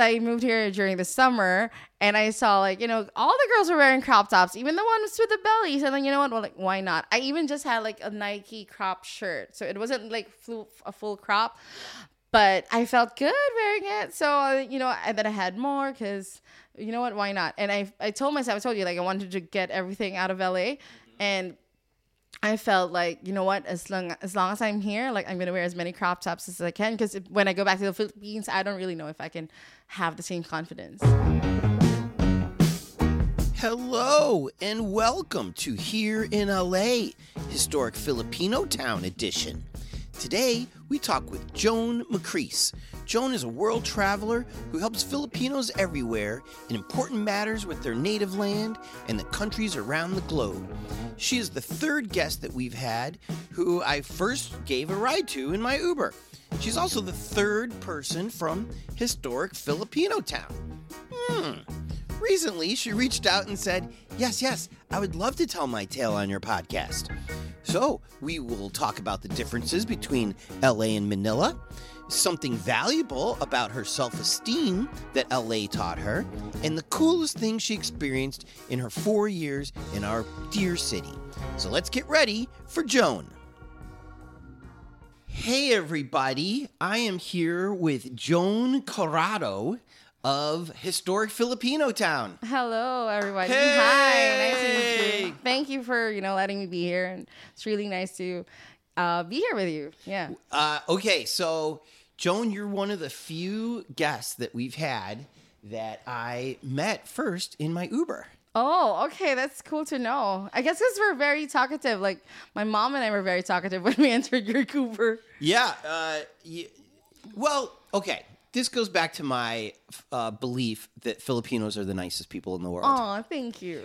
I moved here during the summer and I saw like, you know, all the girls were wearing crop tops, even the ones with the bellies. And then, you know what? Well, like, why not? I even just had like a Nike crop shirt. So it wasn't like a full crop, but I felt good wearing it. So, uh, you know, and then I had more because, you know what? Why not? And I, I told myself, I told you, like, I wanted to get everything out of LA. And I felt like you know what, as long as long as I'm here, like I'm gonna wear as many crop tops as I can because when I go back to the Philippines, I don't really know if I can have the same confidence. Hello and welcome to Here in LA, Historic Filipino Town Edition. Today, we talk with Joan Macris. Joan is a world traveler who helps Filipinos everywhere in important matters with their native land and the countries around the globe. She is the third guest that we've had who I first gave a ride to in my Uber. She's also the third person from historic Filipino town. Hmm. Recently, she reached out and said, Yes, yes, I would love to tell my tale on your podcast. So, we will talk about the differences between LA and Manila, something valuable about her self esteem that LA taught her, and the coolest thing she experienced in her four years in our dear city. So, let's get ready for Joan. Hey, everybody. I am here with Joan Corrado of historic Filipino town. Hello, everybody. Hey! Hi, nice to meet you. Thank you for you know letting me be here, and it's really nice to uh, be here with you. Yeah. Uh, okay, so Joan, you're one of the few guests that we've had that I met first in my Uber. Oh, okay. That's cool to know. I guess because we're very talkative. Like my mom and I were very talkative when we entered your Cooper. Yeah. Uh, y- well, okay. This goes back to my uh, belief that Filipinos are the nicest people in the world. Oh, thank you.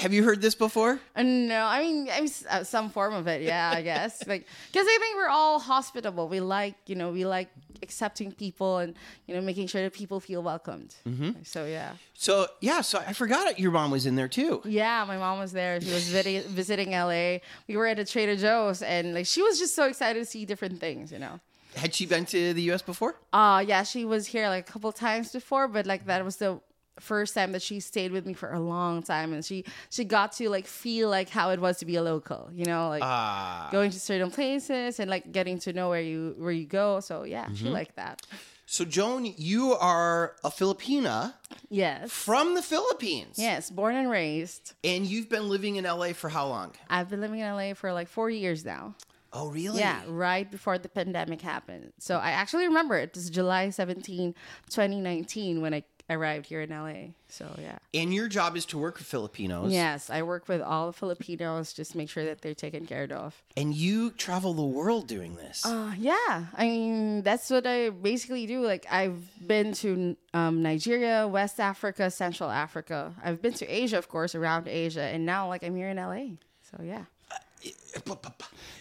Have you heard this before? Uh, No, I mean, I mean uh, some form of it. Yeah, I guess. Like, because I think we're all hospitable. We like, you know, we like accepting people and you know making sure that people feel welcomed. Mm-hmm. So yeah, So, yeah, so I forgot your mom was in there too. yeah. My mom was there. She was visi- visiting LA. We were at a Trader Joe's, and like she was just so excited to see different things. You know. Had she been to the US before? Uh yeah, she was here like a couple times before, but like that was the first time that she stayed with me for a long time and she she got to like feel like how it was to be a local, you know, like Ah. going to certain places and like getting to know where you where you go. So yeah, Mm-hmm. she liked that. So, Joan, you are a Filipina Yes. from the Philippines. Yes, born and raised. And you've been living in LA for how long? I've been living in LA for like 4 years now. Oh, really? Yeah, right before the pandemic happened. So I actually remember it was July 17, 2019 when I arrived here in LA. So yeah. And your job is to work with Filipinos. Yes, I work with all the Filipinos, just make sure that they're taken care of. And you travel the world doing this. Uh, yeah, I mean that's what I basically do. Like I've been to um, Nigeria, West Africa, Central Africa. I've been to Asia, of course, around Asia, and now like I'm here in LA. So yeah.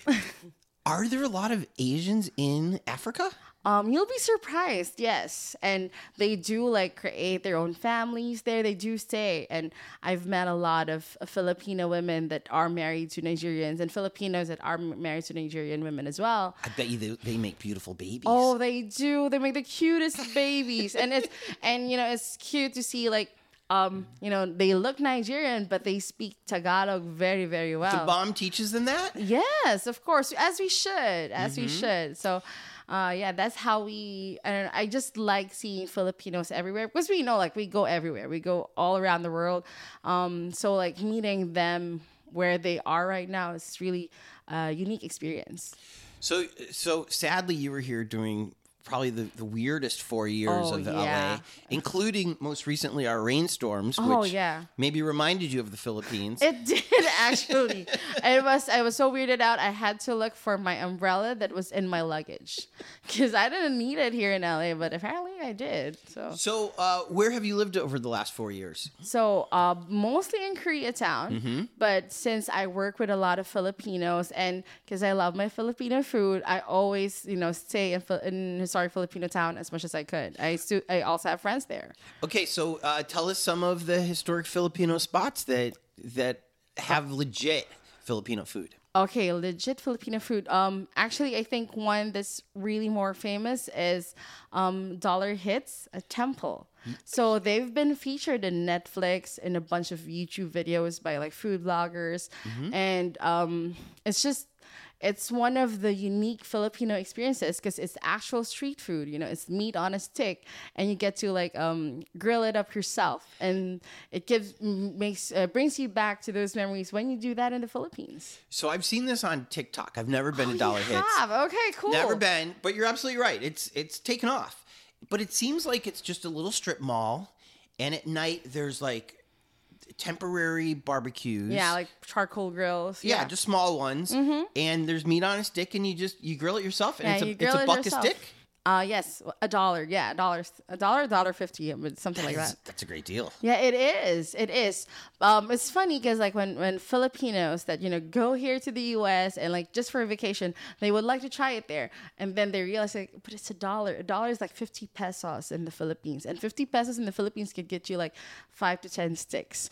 Are there a lot of Asians in Africa? Um, you'll be surprised, yes. And they do like create their own families there. They do stay. And I've met a lot of uh, Filipino women that are married to Nigerians and Filipinos that are married to Nigerian women as well. I bet you they, they make beautiful babies. Oh, they do. They make the cutest babies, and it's and you know it's cute to see like um you know they look Nigerian, but they speak Tagalog very very well. the bomb teaches them that? Yes, of course, as we should, as we Mm-hmm. should. So, uh, yeah, that's how we. And I just like seeing Filipinos everywhere because we know, like, we go everywhere. We go all around the world. Um, so like meeting them where they are right now is really a unique experience. So, so sadly, you were here during probably the, the weirdest four years Oh, of yeah. LA, including most recently our rainstorms, Oh, which yeah. maybe reminded you of the Philippines. It did actually. it was. I was so weirded out. I had to look for my umbrella that was in my luggage because I didn't need it here in LA, but apparently I did. So. so, uh, where have you lived over the last four years? So, uh, mostly in Koreatown, Mm-hmm. but since I work with a lot of Filipinos and because I love my Filipino food, I always, you know, stay in, in historic Filipino town as much as I could. I stu- I also have friends there. Okay, so uh, tell us some of the historic Filipino spots that that have legit Filipino food. Okay, legit Filipino food. Um, actually, I think one that's really more famous is um, Dollar Hits, a temple. So they've been featured in Netflix in a bunch of YouTube videos by like food bloggers, and um, it's just it's one of the unique Filipino experiences because it's actual street food. You know, it's meat on a stick, and you get to like um, grill it up yourself, and it gives makes uh, brings you back to those memories when you do that in the Philippines. So I've seen this on TikTok. I've never been to Dollar Oh, You Hits. have? Okay, cool. Never been, but you're absolutely right. It's it's taken off. But it seems like it's just a little strip mall, and at night there's like temporary barbecues. Yeah, like charcoal grills. yeah, just small ones. Mm-hmm. And there's meat on a stick, and you just you grill it yourself, and Yeah, it's a it's a it buck yourself. a stick. Uh, yes, a dollar. Yeah, a dollar, a dollar, a dollar fifty, something like that. that's a great deal. Yeah, it is. It is. Um, it's funny because like when when Filipinos that you know go here to the U.S. and like just for a vacation, they would like to try it there, and then they realize like, but it's a dollar. A dollar is like fifty pesos in the Philippines, and fifty pesos in the Philippines could get you like five to ten sticks.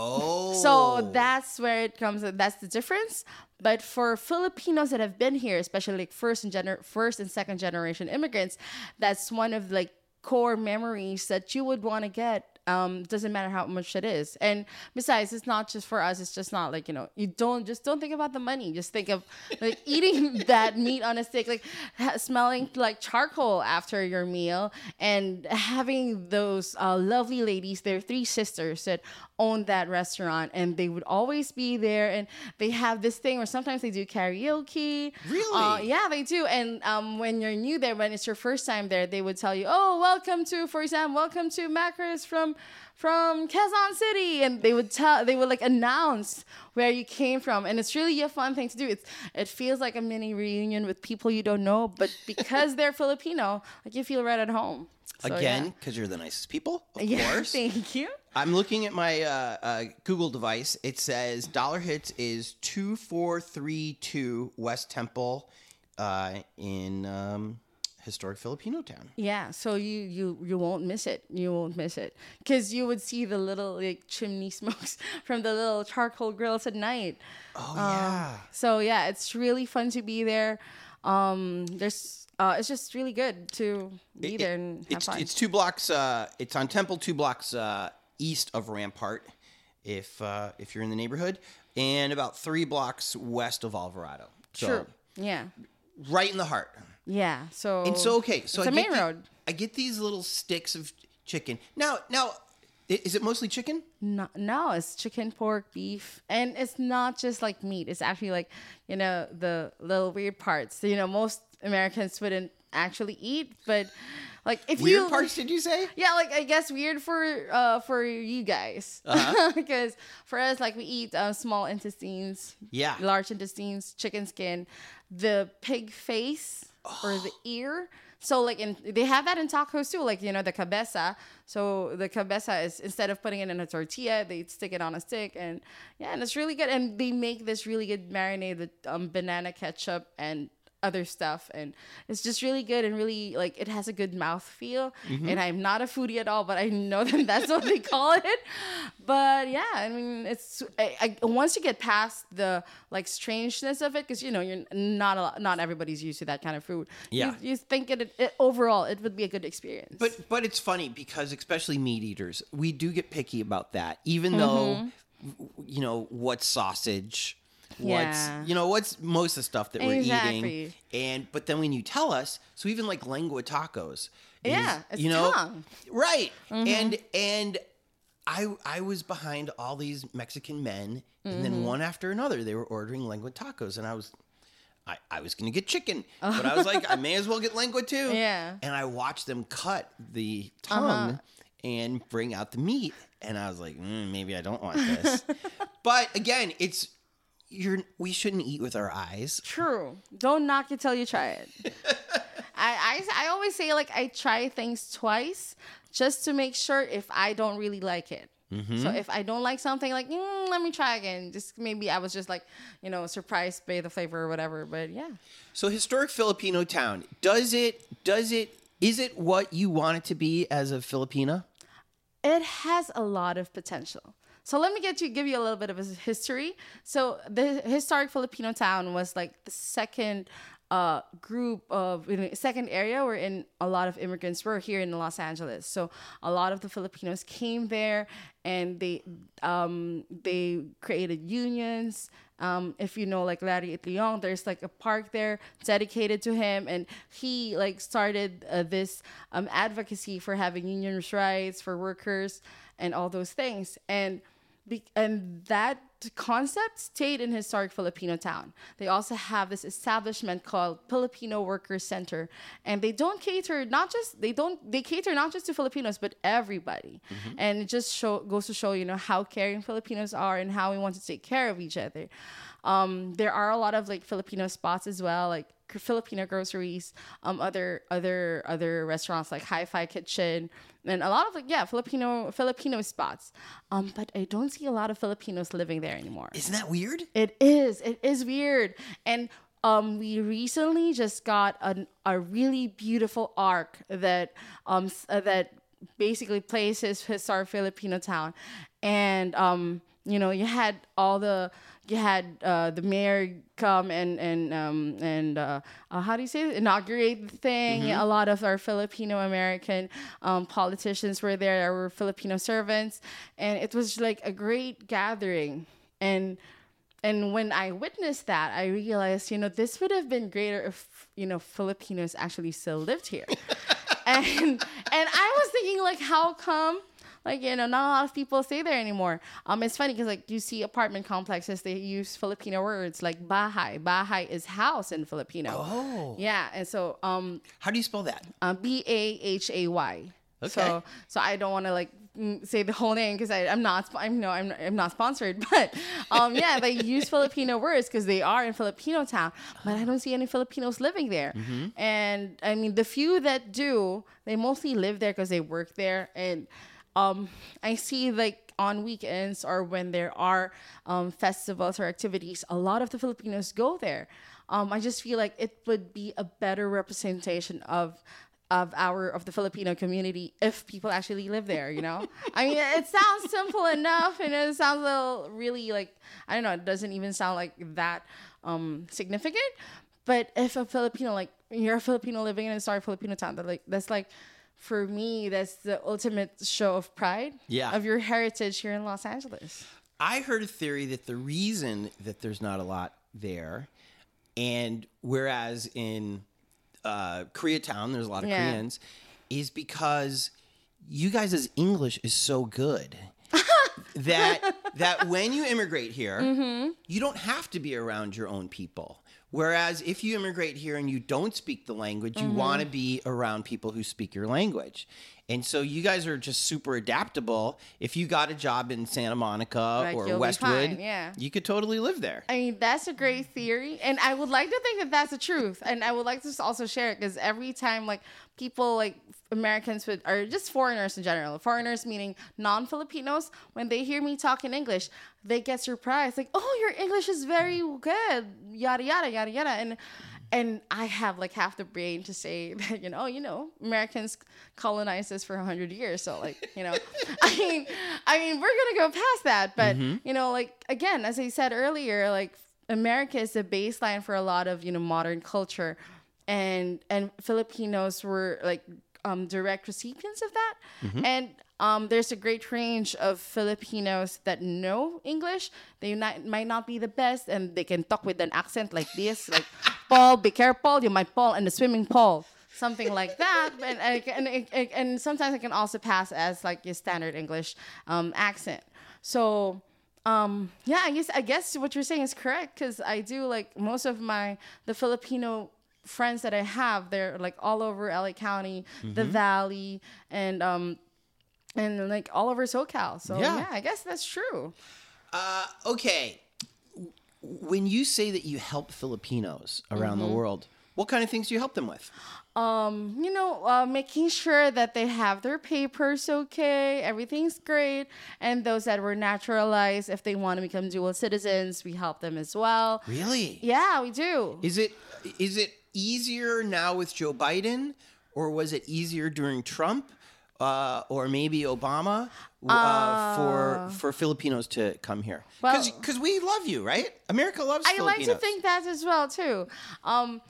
Oh, So that's where it comes. That's the difference. But for Filipinos that have been here, especially like first and gener- first and second generation immigrants, that's one of like core memories that you would want to get. Um, doesn't matter how much it is. And besides, it's not just for us. It's just not like you know. You don't just don't think about the money. Just think of like eating that meat on a stick, like smelling like charcoal after your meal, and having those uh, lovely ladies. They're three sisters that own that restaurant, and they would always be there. And they have this thing where sometimes they do karaoke. Really? Uh, yeah, they do. And um, when you're new there, when it's your first time there, they would tell you, "Oh, welcome to, for example, welcome to Macros from from Quezon City," and they would tell, they would like announce where you came from, and it's really a fun thing to do. It's it feels like a mini reunion with people you don't know, but because they're Filipino, like you feel right at home. So, Again, because you're the nicest people, of yeah. yeah, course. thank you. I'm looking at my uh, uh, Google device. It says Dollar Hits is two four three two West Temple, uh, in um, historic Filipino town. Yeah, so you you you won't miss it. You won't miss it because you would see the little like chimney smokes from the little charcoal grills at night. Oh yeah. So yeah, it's really fun to be there. Um, there's uh, it's just really good to be It- there and have it's fun. it's two blocks. Uh, it's on Temple, two blocks uh, east of Rampart, if uh, if you're in the neighborhood, and about three blocks west of Alvarado. So True. Yeah. right in the heart. Yeah. So And so okay, so it's I a get main the- road. I get these little sticks of chicken. Now, now, is it mostly chicken? No, no, it's chicken, pork, beef, and it's not just like meat. It's actually like you know the little weird parts. You know, most Americans wouldn't actually eat, but like if you Weird you parts? Did you say? Yeah, like I guess weird for uh for you guys Uh-huh. because for us like we eat uh, small intestines, Yeah. large intestines, chicken skin, the pig face or the ear. So like in they have that in tacos too, like you know the cabeza. So the cabeza is instead of putting it in a tortilla, they stick it on a stick, and yeah, and it's really good. And they make this really good marinade with um, banana ketchup and other stuff and it's just really good and really like it has a good mouth feel and i'm not a foodie at all but i know that that's what they call it but yeah i mean it's I, I, once you get past the like strangeness of it because you know you're not a lot, not everybody's used to that kind of food Yeah. you, you think it, it overall it would be a good experience But but it's funny because especially meat eaters, we do get picky about that. Even Mm-hmm. though you know what sausage, what's Yeah. you know what's most of the stuff that we're eating, and but then when you tell us, so even like lengua tacos, is, Yeah, it's you know, tongue. right? And and I I was behind all these Mexican men, and Mm-hmm. then one after another, they were ordering lengua tacos, and I was. I, I was gonna get chicken, but I was like, I may as well get lengua too. Yeah. And I watched them cut the tongue and bring out the meat, and I was like, mm, maybe I don't want this. but again, it's you're we shouldn't eat with our eyes. True. Don't knock it till you try it. I, I I always say like I try things twice just to make sure if I don't really like it. Mm-hmm. So if I don't like something, like mm, let me try again. Just maybe I was just like you know surprised by the flavor or whatever. But yeah, So historic Filipino town, does it does it is it what you want it to be as a Filipina? it has a lot of potential. So let me get you give you a little bit of a history. So the historic Filipino town was like the second uh, group of in second area where in a lot of immigrants were here in Los Angeles. So a lot of the Filipinos came there and they um, they created unions. Um, if you know like Larry Itliong, there's like a park there dedicated to him, and he like started uh, this um, advocacy for having union rights for workers and all those things. And be- and that concept stayed in historic Filipino town. They also have this establishment called Filipino Workers Center, and they don't cater not just they don't they cater not just to Filipinos but everybody. And it just show goes to show you know how caring Filipinos are and how we want to take care of each other. Um, there are a lot of like Filipino spots as well, like Filipino groceries, um, other other other restaurants like Hi-Fi Kitchen, and a lot of like yeah Filipino Filipino spots. Um, but I don't see a lot of Filipinos living there anymore. Isn't that weird? It is. It is weird. And um, we recently just got an, a really beautiful arc that um uh, that basically places historic Filipino town, and um you know you had all the had uh, the mayor come and and um, and uh, uh, how do you say it? inaugurate the thing. A lot of our Filipino American um, politicians were there. There were Filipino servants, and it was like a great gathering. And and when I witnessed that, I realized, you know, this would have been greater if you know Filipinos actually still lived here. and and I was thinking, like, how come? Like you know, not a lot of people stay there anymore. Um, it's funny because like you see apartment complexes, they use Filipino words like bahay. Bahay is house in Filipino. Oh. Yeah, and so um, How do you spell that? uh, B A H A Y. Okay. So so I don't want to like say the whole name because I'm not I'm no I'm, I'm not sponsored but um yeah they use Filipino words because they are in Filipino town but I don't see any Filipinos living there and I mean the few that do they mostly live there because they work there and um I see like on weekends or when there are um, festivals or activities, a lot of the Filipinos go there. Um, I just feel like it would be a better representation of of our of the Filipino community if people actually live there. You know, I mean, it sounds simple enough, and it sounds a little really like I don't know. It doesn't even sound like that um, significant. But if a Filipino, like you're a Filipino living in a sorry Filipino town, that like that's like for me, that's the ultimate show of pride Yeah. of your heritage here in Los Angeles. I heard a theory that the reason that there's not a lot there, and whereas in uh, Koreatown there's a lot of Yeah. Koreans, is because you guys' English is so good that that when you immigrate here, Mm-hmm. you don't have to be around your own people. Whereas if you immigrate here and you don't speak the language, you Mm-hmm. want to be around people who speak your language. And so you guys are just super adaptable. If you got a job in Santa Monica or Westwood, fine, yeah. you could totally live there. I mean, that's a great theory, and I would like to think that that's the truth, and I would like to also share it because every time, like people, like Americans with, or just foreigners in general, foreigners meaning non-Filipinos, when they hear me talk in English, they get surprised, like, "Oh, your English is very good," yada yada yada yada, and and I have like half the brain to say that you know, you know, Americans colonized us for a hundred years, so like you know, I mean, I mean, we're gonna go past that, but you know, like again, as I said earlier, like America is the baseline for a lot of you know modern culture, and and Filipinos were like um, direct recipients of that, and um, there's a great range of Filipinos that know English. They not, might not be the best, and they can talk with an accent like this, like "Paul, be careful, you might fall in the swimming pool." Something like that, and and, and, and sometimes it can also pass as like your standard English um, accent. So um, yeah, I guess I guess what you're saying is correct because I do like most of my the Filipino friends that I have. They're like all over LA County, the Valley, and um, and like all over SoCal. So Yeah. yeah, I guess that's true. Uh, okay. When you say that you help Filipinos around Mm-hmm. the world, what kind of things do you help them with? um, you know, uh, making sure that they have their papers okay, everything's great, and those that were naturalized, if they want to become dual citizens, we help them as well. Really? Yeah, we do. Is it is it easier now with Joe Biden, or was it easier during Trump, uh, or maybe Obama, uh, for for Filipinos to come here? Because well- we love you, right? America loves you. I like to think that as well too. Um,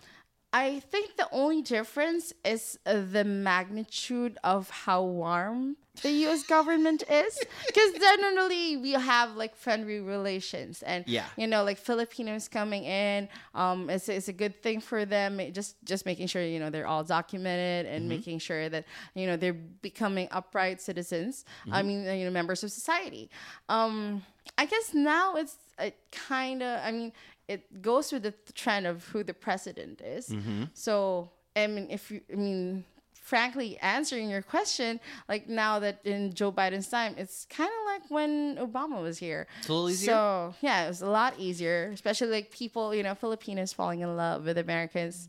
I think the only difference is uh, the magnitude of how warm the U.S. government is, because generally we have like friendly relations, and Yeah. you know, like Filipinos coming in, um, it's, it's a good thing for them. It just just making sure you know they're all documented and making sure that you know they're becoming upright citizens. I mean, you know, members of society. Um, I guess now it's it kind of. I mean, it goes with the trend of who the president is. So I mean, if you, I mean, frankly, answering your question, like now that in Joe Biden's time, it's kind of like when Obama was here. It's a little easier? So yeah, it was a lot easier, especially like people, you know, Filipinos falling in love with Americans.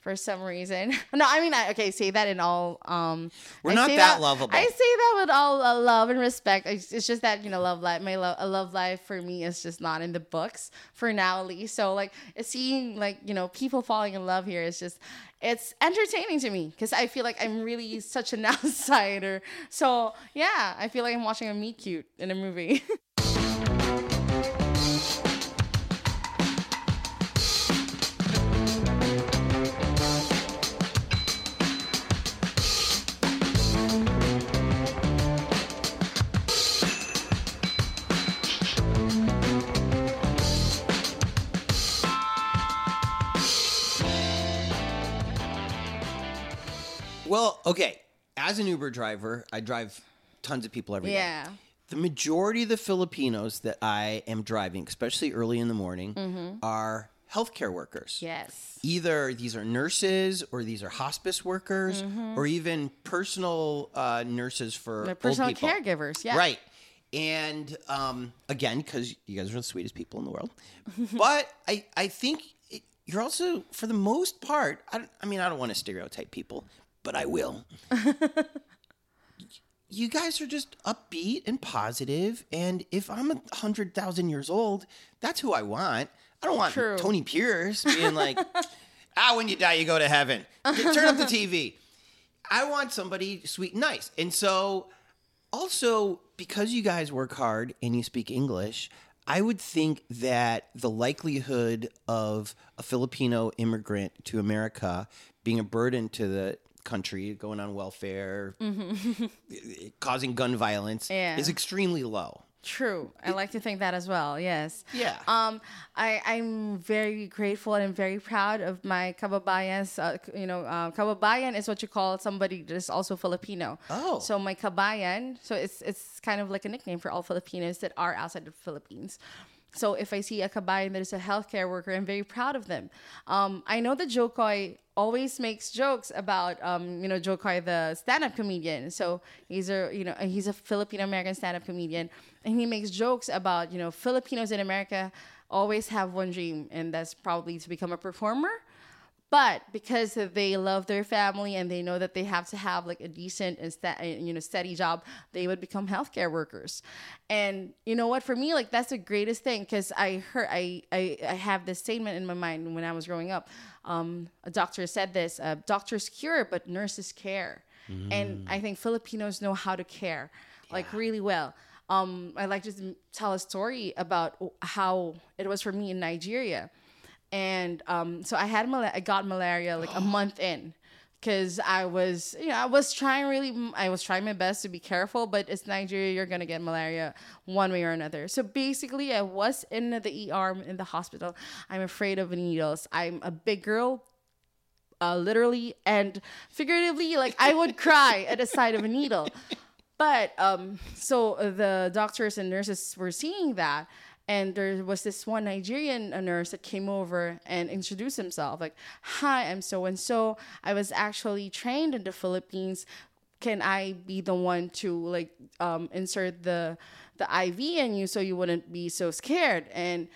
For some reason, no, I mean, I, okay, say that in all. Um, We're I not say that lovable. I say that with all uh, love and respect. It's, it's just that you know, love life, my love, a love life for me is just not in the books for now, at least. So like, seeing like you know people falling in love here is just, it's entertaining to me because I feel like I'm really such an outsider. So yeah, I feel like I'm watching a meet cute in a movie. Well, okay. As an Uber driver, I drive tons of people every day. yeah. The majority of the Filipinos that I am driving, especially early in the morning, Mm-hmm. are healthcare workers. Yes. Either these are nurses or these are hospice workers or even personal uh, nurses for The old Mm-hmm. personal people. caregivers. Yeah. Right. And um, again, because you guys are the sweetest people in the world, but I I think it, you're also for the most part. I, don't, I mean, I don't want to stereotype people, but I will. you guys are just upbeat and positive, and if I'm a hundred thousand years old, that's who I want. I don't want True. Tony Pierce being like, "Ah, when you die, you go to heaven." Turn up the TV. I want somebody sweet and nice. And so, also, because you guys work hard and you speak English, I would think that the likelihood of a Filipino immigrant to America being a burden to the country, going on welfare, causing gun violence, Yeah. is extremely low. True. I like to think that as well. Yes. Yeah. Um, I I'm very grateful and I'm very proud of my kababayans. Uh, you know, uh, kababayan is what you call somebody that is also Filipino. Oh. So my kabayan. So it's it's kind of like a nickname for all Filipinos that are outside the Philippines. So if I see a kabayan that is a healthcare worker, I'm very proud of them. Um, I know that Jo Koy always makes jokes about, um, you know, Jo Koy, the stand-up comedian. So he's a, you know, he's a Filipino American stand-up comedian, and he makes jokes about, you know, Filipinos in America always have one dream, and that's probably to become a performer. But because they love their family and they know that they have to have like a decent and sta- you know steady job, they would become healthcare workers. And you know what? For me, like that's the greatest thing because I heard I, I I have this statement in my mind when I was growing up. Um, a doctor said this: uh, "Doctors cure, but nurses care." And I think Filipinos know how to care, like really well. Um, I like to tell a story about how it was for me in Nigeria and um, so I had mal- I got malaria like a month in because I was you know I was trying really I was trying my best to be careful, but it's Nigeria you're gonna get malaria one way or another. So basically, I was in the ER in the hospital. I'm afraid of needles. I'm a big girl. Uh, literally and figuratively, like I would cry at the sight of a needle. But um, so the doctors and nurses were seeing that, and there was this one Nigerian nurse that came over and introduced himself, like, "Hi, I'm so and so. I was actually trained in the Philippines. Can I be the one to like um, insert the the IV in you so you wouldn't be so scared?" And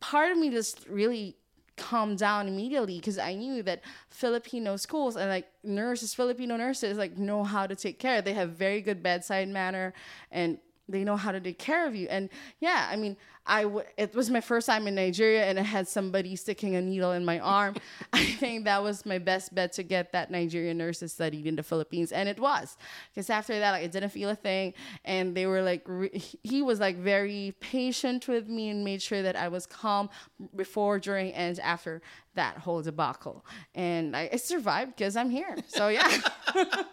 part of me just really calmed down immediately because I knew that Filipino schools and like nurses, Filipino nurses, like know how to take care. They have very good bedside manner and they know how to take care of you. And yeah, I mean, I w- it was my first time in Nigeria and I had somebody sticking a needle in my arm. I think that was my best bet to get that Nigerian nurse to studied in the Philippines, and it was because after that, like, I didn't feel a thing, and they were like, re- he was like very patient with me and made sure that I was calm before, during, and after that whole debacle, and I, I survived because I'm here. So yeah.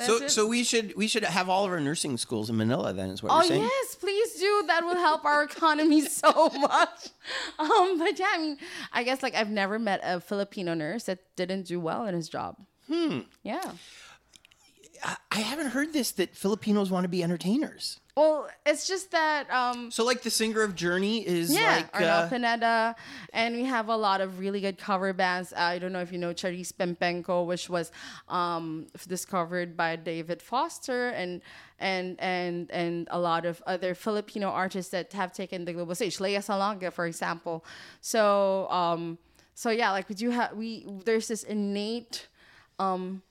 So it. so we should we should have all of our nursing schools in Manila. Then is what Oh you're saying. Oh yes, please do. That will help our economy so much. Um, but yeah, I mean, I guess like I've never met a Filipino nurse that didn't do well in his job. Hmm. Yeah. I haven't heard this that Filipinos want to be entertainers. Well, it's just that um, So like the singer of Journey is yeah, like Arnel uh, Pineda, and we have a lot of really good cover bands. I don't know if you know Charice Pempengco, which was um, discovered by David Foster, and and and and a lot of other Filipino artists that have taken the global stage. Lea Salonga, for example. So um, so yeah, like we do have we there's this innate um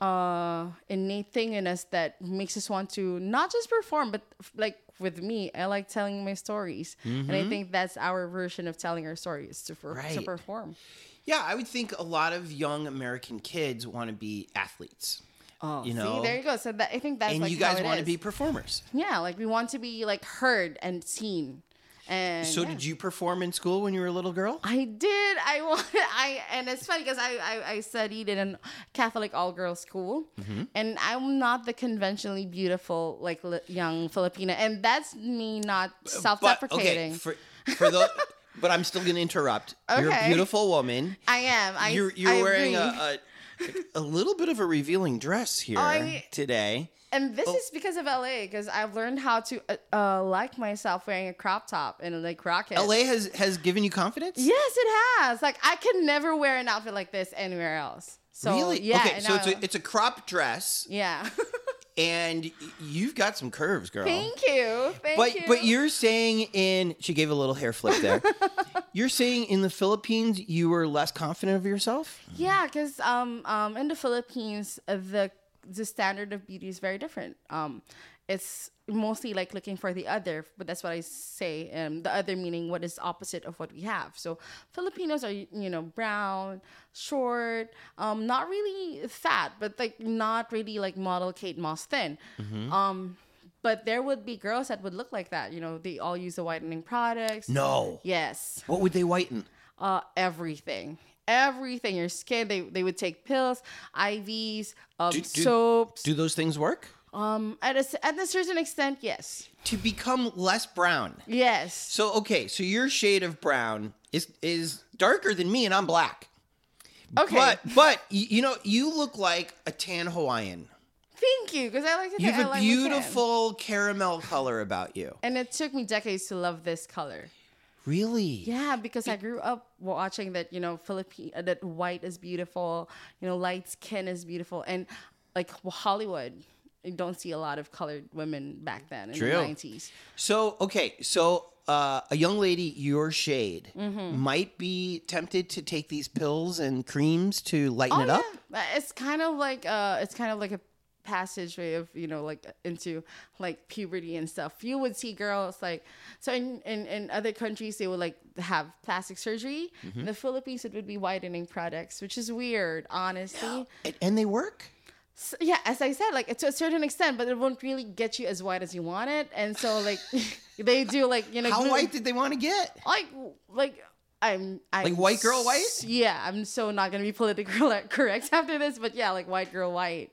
uh innate thing in us that makes us want to not just perform but f- like with me i like telling my stories and i think that's our version of telling our stories to, to Right. perform yeah. I would think a lot of young American kids want to be athletes. oh You see know? there you go so that i think that's and like you guys want to be performers. yeah like we want to be like heard and seen and So yeah. did you perform in school when you were a little girl? I did. I wanted. I and it's funny because I, I I studied in a Catholic all girls school, Mm-hmm. and I'm not the conventionally beautiful like li- young Filipina, and that's me not self deprecating. okay, for for the but I'm still going to interrupt. You're a beautiful woman. I am. I You're you're I wearing a, a a little bit of a revealing dress here I- today. And this Oh. is because of LA because I've learned how to uh, uh, like myself wearing a crop top and like rock it. LA has has given you confidence. Yes, it has. Like I could never wear an outfit like this anywhere else. So really? yeah. okay, so it's a it's a crop dress, yeah. and you've got some curves, girl. Thank you. Thank but you. but you're saying in she gave a little hair flip there. you're saying in the Philippines you were less confident of yourself. Yeah, because um, um, in the Philippines, the the standard of beauty is very different. Um, it's mostly like looking for the other, but that's what I say. Um, the other meaning what is opposite of what we have. So Filipinos are you know brown, short, um, not really fat, but like not really like model Kate Moss thin. Um, but there would be girls that would look like that. You know, they all use the whitening products. No. Yes What would they whiten? uh, everything. Everything. Your skin. They they would take pills, IVs, um, Do- do- soaps. Do those things work? um, at a at a certain extent, yes, To become less brown. yes. So okay, so your shade of brown is is darker than me, and I'm black. Okay. But but you know you look like a tan Hawaiian. Thank you, because I like to. You have a like beautiful caramel color about you. And it took me decades to love this color. Really? Yeah, because I grew up watching that, you know, Philippine uh, that white is beautiful, you know, light skin is beautiful, and like Hollywood, you don't see a lot of colored women back then in True. the nineties. So okay, so uh, a young lady your shade Mm-hmm. might be tempted to take these pills and creams to lighten Oh, it up. It's kind of like uh it's kind of like a passageway of, you know, like into like puberty and stuff. You would see girls like so in, in, in other countries they would like have plastic surgery. Mm-hmm. In the Philippines it would be whitening products, which is weird, honestly. And, and they work. So, yeah, as I said, like to a certain extent, but it won't really get you as white as you want it. And so like they do like, you know, How glue- white did they want to get? like like I'm, I'm Like white girl white? Yeah, I'm so not gonna be politically correct after this, but yeah, like white girl white.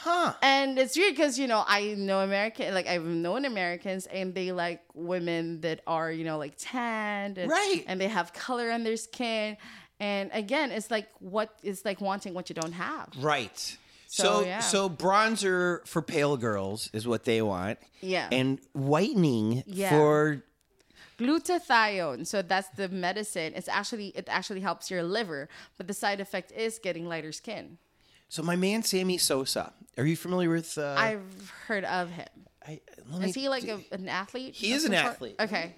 Huh? And it's weird because you know I know American, like I've known Americans, and they like women that are you know like tanned, and, Right. And they have color on their skin, and again, it's like what it's like wanting what you don't have. Right. So, So yeah. so bronzer for pale girls is what they want. Yeah. And whitening Yeah. for Glutathione, so that's the medicine. It's actually it actually helps your liver, but the side effect is getting lighter skin. So my man Sammy Sosa. Are you familiar with? Uh, I've heard of him. I, let me- Is he like a, an athlete? He is an sort? athlete. Okay.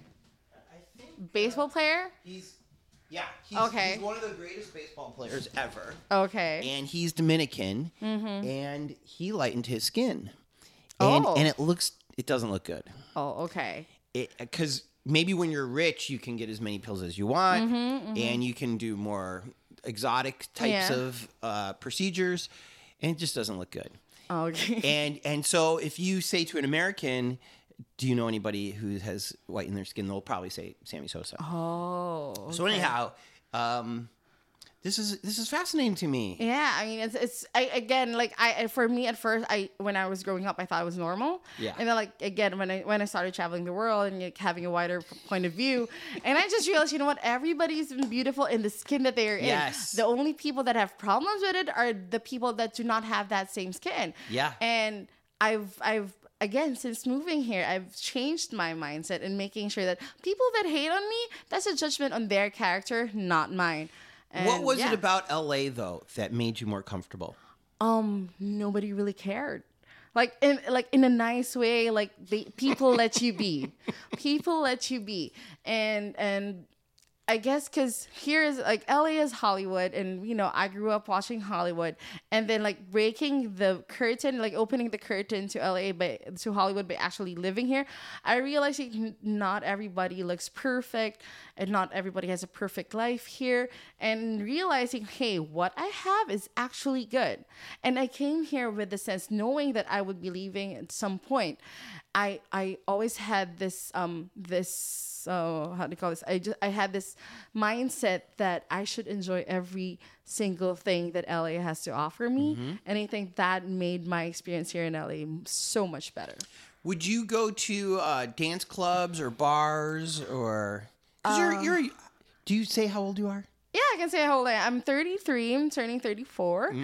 Baseball player? He's yeah. He's, Okay. He's one of the greatest baseball players ever, Okay. and he's Dominican, mm-hmm. and he lightened his skin, and Oh. and it looks it doesn't look good. oh, okay. It because maybe when you're rich, you can get as many pills as you want, Mm-hmm, and you can do more exotic types Yeah. of uh, procedures, and it just doesn't look good. Okay. And and so if you say to an American, "Do you know anybody who has white in their skin?" They'll probably say Sammy Sosa. oh. So anyhow, um, this is this is fascinating to me. Yeah, I mean, it's it's I, again like I for me at first I when I was growing up I thought it was normal. Yeah. And then like again when I when I started traveling the world and like, having a wider point of view, and I just realized you know what everybody's beautiful in the skin that they are in. Yes. The only people that have problems with it are the people that do not have that same skin. Yeah. And I've I've again since moving here I've changed my mindset in making sure that people that hate on me that's a judgment on their character, not mine. What was yeah. it about LA though that made you more comfortable? um nobody really cared like in like in a nice way like they people let you be people let you be and and I guess because here is like LA is Hollywood, and you know I grew up watching Hollywood, and then like breaking the curtain, like opening the curtain to LA, but to Hollywood, but actually living here, I realized not everybody looks perfect, and not everybody has a perfect life here, and realizing hey, what I have is actually good, and I came here with the sense knowing that I would be leaving at some point. I I always had this um this so how do you call this? I just I had this mindset that I should enjoy every single thing that LA has to offer me, and I think that made my experience here in LA so much better. Would you go to uh, dance clubs or bars or? Because you're you're. Do you say how old you are? Yeah, I can say how old I am. I'm 33. I'm turning 34.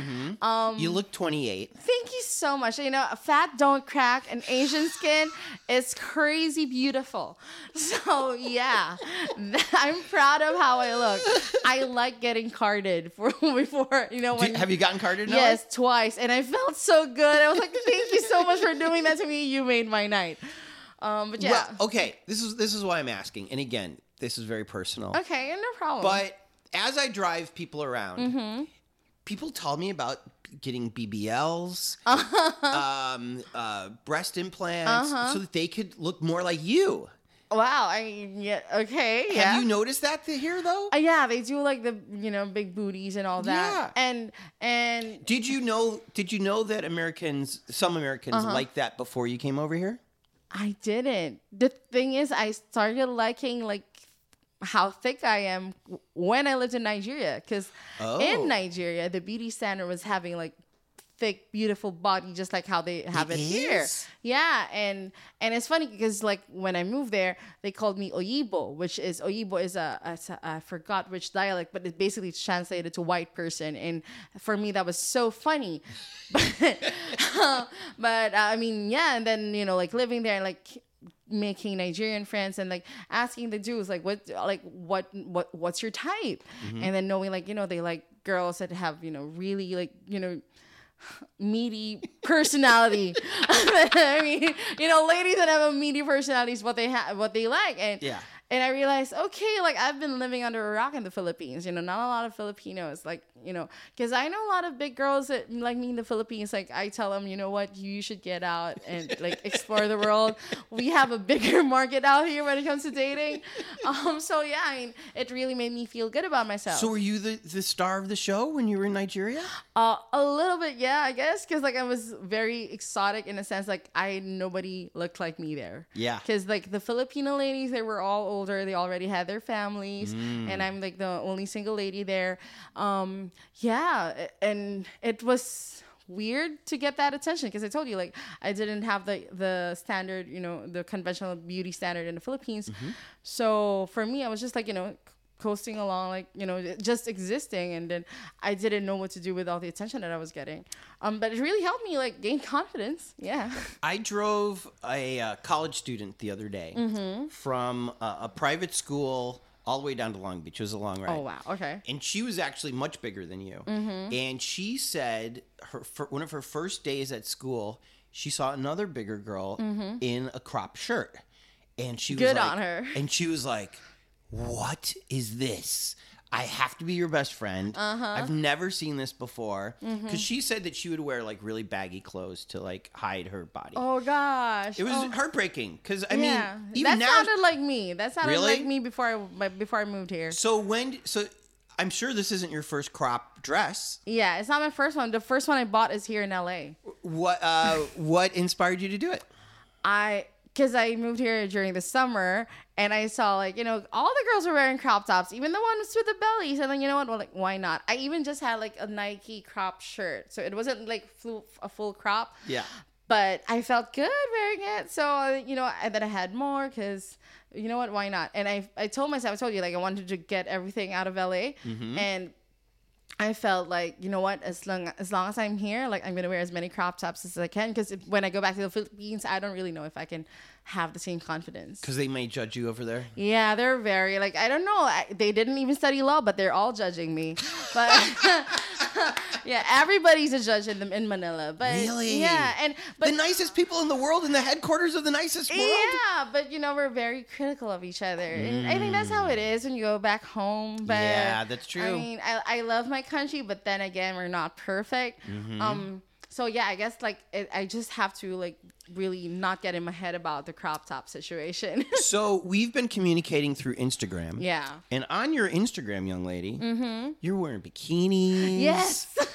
Um, you look 28. Thank you so much. You know, fat don't crack and Asian skin is crazy beautiful. So yeah, I'm proud of how I look. I like getting carded for before you know Do- when. have you gotten carded? Yes, twice, and I felt so good. I was like, "Thank you so much for doing that to me. You made my night." Um, but yeah, Well, okay. This is this is why I'm asking. And again, this is very personal. okay, no problem. But as I drive people around, Mm-hmm. people tell me about getting BBLs, um, uh, breast implants, Uh-huh. so that they could look more like you. wow, I yeah, okay, yeah. Have you noticed that here though? Uh, yeah, they do like the you know big booties and all that, Yeah. and and Did you know? Did you know that Americans, some Americans, Uh-huh. like that before you came over here? I didn't. The thing is, I started liking like how thick I am when I lived in Nigeria. Because Oh. in Nigeria, the beauty standard was having like thick, beautiful body, just like how they have it, It here. Yeah, and and it's funny because like when I moved there, they called me Oyibo, which is Oyibo is a, a, I forgot which dialect, but it basically translated to white person, and for me that was so funny. But but uh, I mean, yeah, and then you know, like living there, and like making Nigerian friends and like asking the dudes like what like what what what's your type? Mm-hmm. And then knowing like you know they like girls that have you know really like you know meaty personality. I mean you know ladies that have a meaty personality is what they have what they like. And Yeah. And I realized, okay, like I've been living under a rock in the Philippines. You know, not a lot of Filipinos, like, you know, because I know a lot of big girls that like me in the Philippines. Like, I tell them, you know what, you should get out and like explore the world. We have a bigger market out here when it comes to dating. Um, so yeah, I mean, it really made me feel good about myself. So were you the, the star of the show when you were in Nigeria? Uh, a little bit, yeah, I guess, because like I was very exotic in a sense. Like I nobody looked like me there. Yeah. Because like the Filipino ladies, they were all older. They already had their families, Mm. and I'm like the only single lady there. Um, yeah, and it was weird to get that attention because I told you like I didn't have the the standard, you know, the conventional beauty standard in the Philippines. Mm-hmm. So for me, I was just like you know coasting along like you know just existing and then i didn't know what to do with all the attention that i was getting um but it really helped me like gain confidence yeah I drove a uh, college student the other day Mm-hmm. from uh, a private school all the way down to Long Beach. It was a long ride. oh wow okay And she was actually much bigger than you. Mm-hmm. And she said her for one of her first days at school, she saw another bigger girl in a crop shirt. And she was Mm-hmm. Good like- on her. And she was like, "What is this? I have to be your best friend. Uh-huh. I've never seen this before because Mm-hmm. she said that she would wear like really baggy clothes to like hide her body. Oh gosh. It was Oh, heartbreaking because I yeah. mean, even that now. sounded like me. That sounded Really? like me before I before I moved here. so when so I'm sure this isn't your first crop dress. Yeah, it's not my first one. The first one I bought is here in LA. What uh what inspired you to do it? I because I moved here during the summer and I saw like you know all the girls were wearing crop tops, even the ones with the bellies. And then you know what? Well, like why not? I even just had like a Nike crop shirt, so it wasn't like full, a full crop. Yeah. But I felt good wearing it, so you know, and then I had more because you know what? Why not? And I I told myself, I told you like I wanted to get everything out of LA, mm-hmm. and I felt like you know what, as long as long as I'm here, like I'm gonna wear as many crop tops as I can because when I go back to the Philippines, I don't really know if I can have the same confidence. Because they may judge you over there. Yeah, they're very like I don't know. I, they didn't even study law, but they're all judging me. But yeah, everybody's a judge in in Manila. But Really? yeah, and but the nicest people in the world in the headquarters of the nicest world. yeah, but you know we're very critical of each other, and I think that's how it is when you go back home. But Yeah, that's true. I mean, I, I love my country, but then again, we're not perfect. Mm-hmm. Um, so yeah, I guess like it, I just have to like really not get in my head about the crop top situation. So we've been communicating through Instagram. yeah. And on your Instagram, young lady, you're wearing bikinis. Mm-hmm. Yes.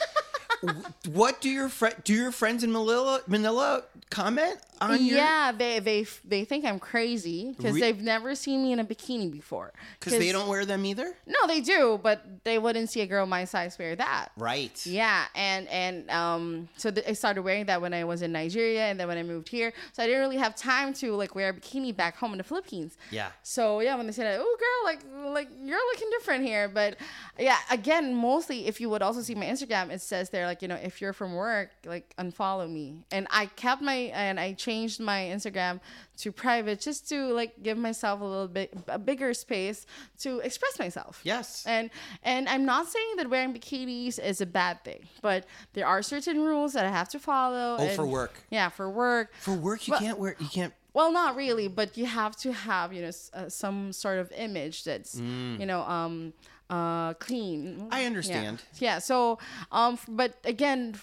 What do your friend do your friends in Manila Manila comment on your yeah, they they they think I'm crazy because Re- they've never seen me in a bikini before. because they don't wear them either? No, they do, but they wouldn't see a girl my size wear that. Right. Yeah, and and um, so th- I started wearing that when I was in Nigeria, and then when I moved here, so I didn't really have time to like wear a bikini back home in the Philippines. Yeah. So yeah, when they said, "Oh, girl, like like you're looking different here," but yeah, again, mostly if you would also see my Instagram, it says there like you know if you're from work, like unfollow me, and I kept my and I changed my Instagram to private just to like give myself a little bit a bigger space to express myself. Yes. And and I'm not saying that wearing bikinis is a bad thing, but there are certain rules that I have to follow. Oh, and- for work. Yeah, for work. For work, you Well- can't wear. You can't. Well, not really, but you have to have you know uh, some sort of image that's you know um uh clean. I understand. Yeah. yeah so um, but again,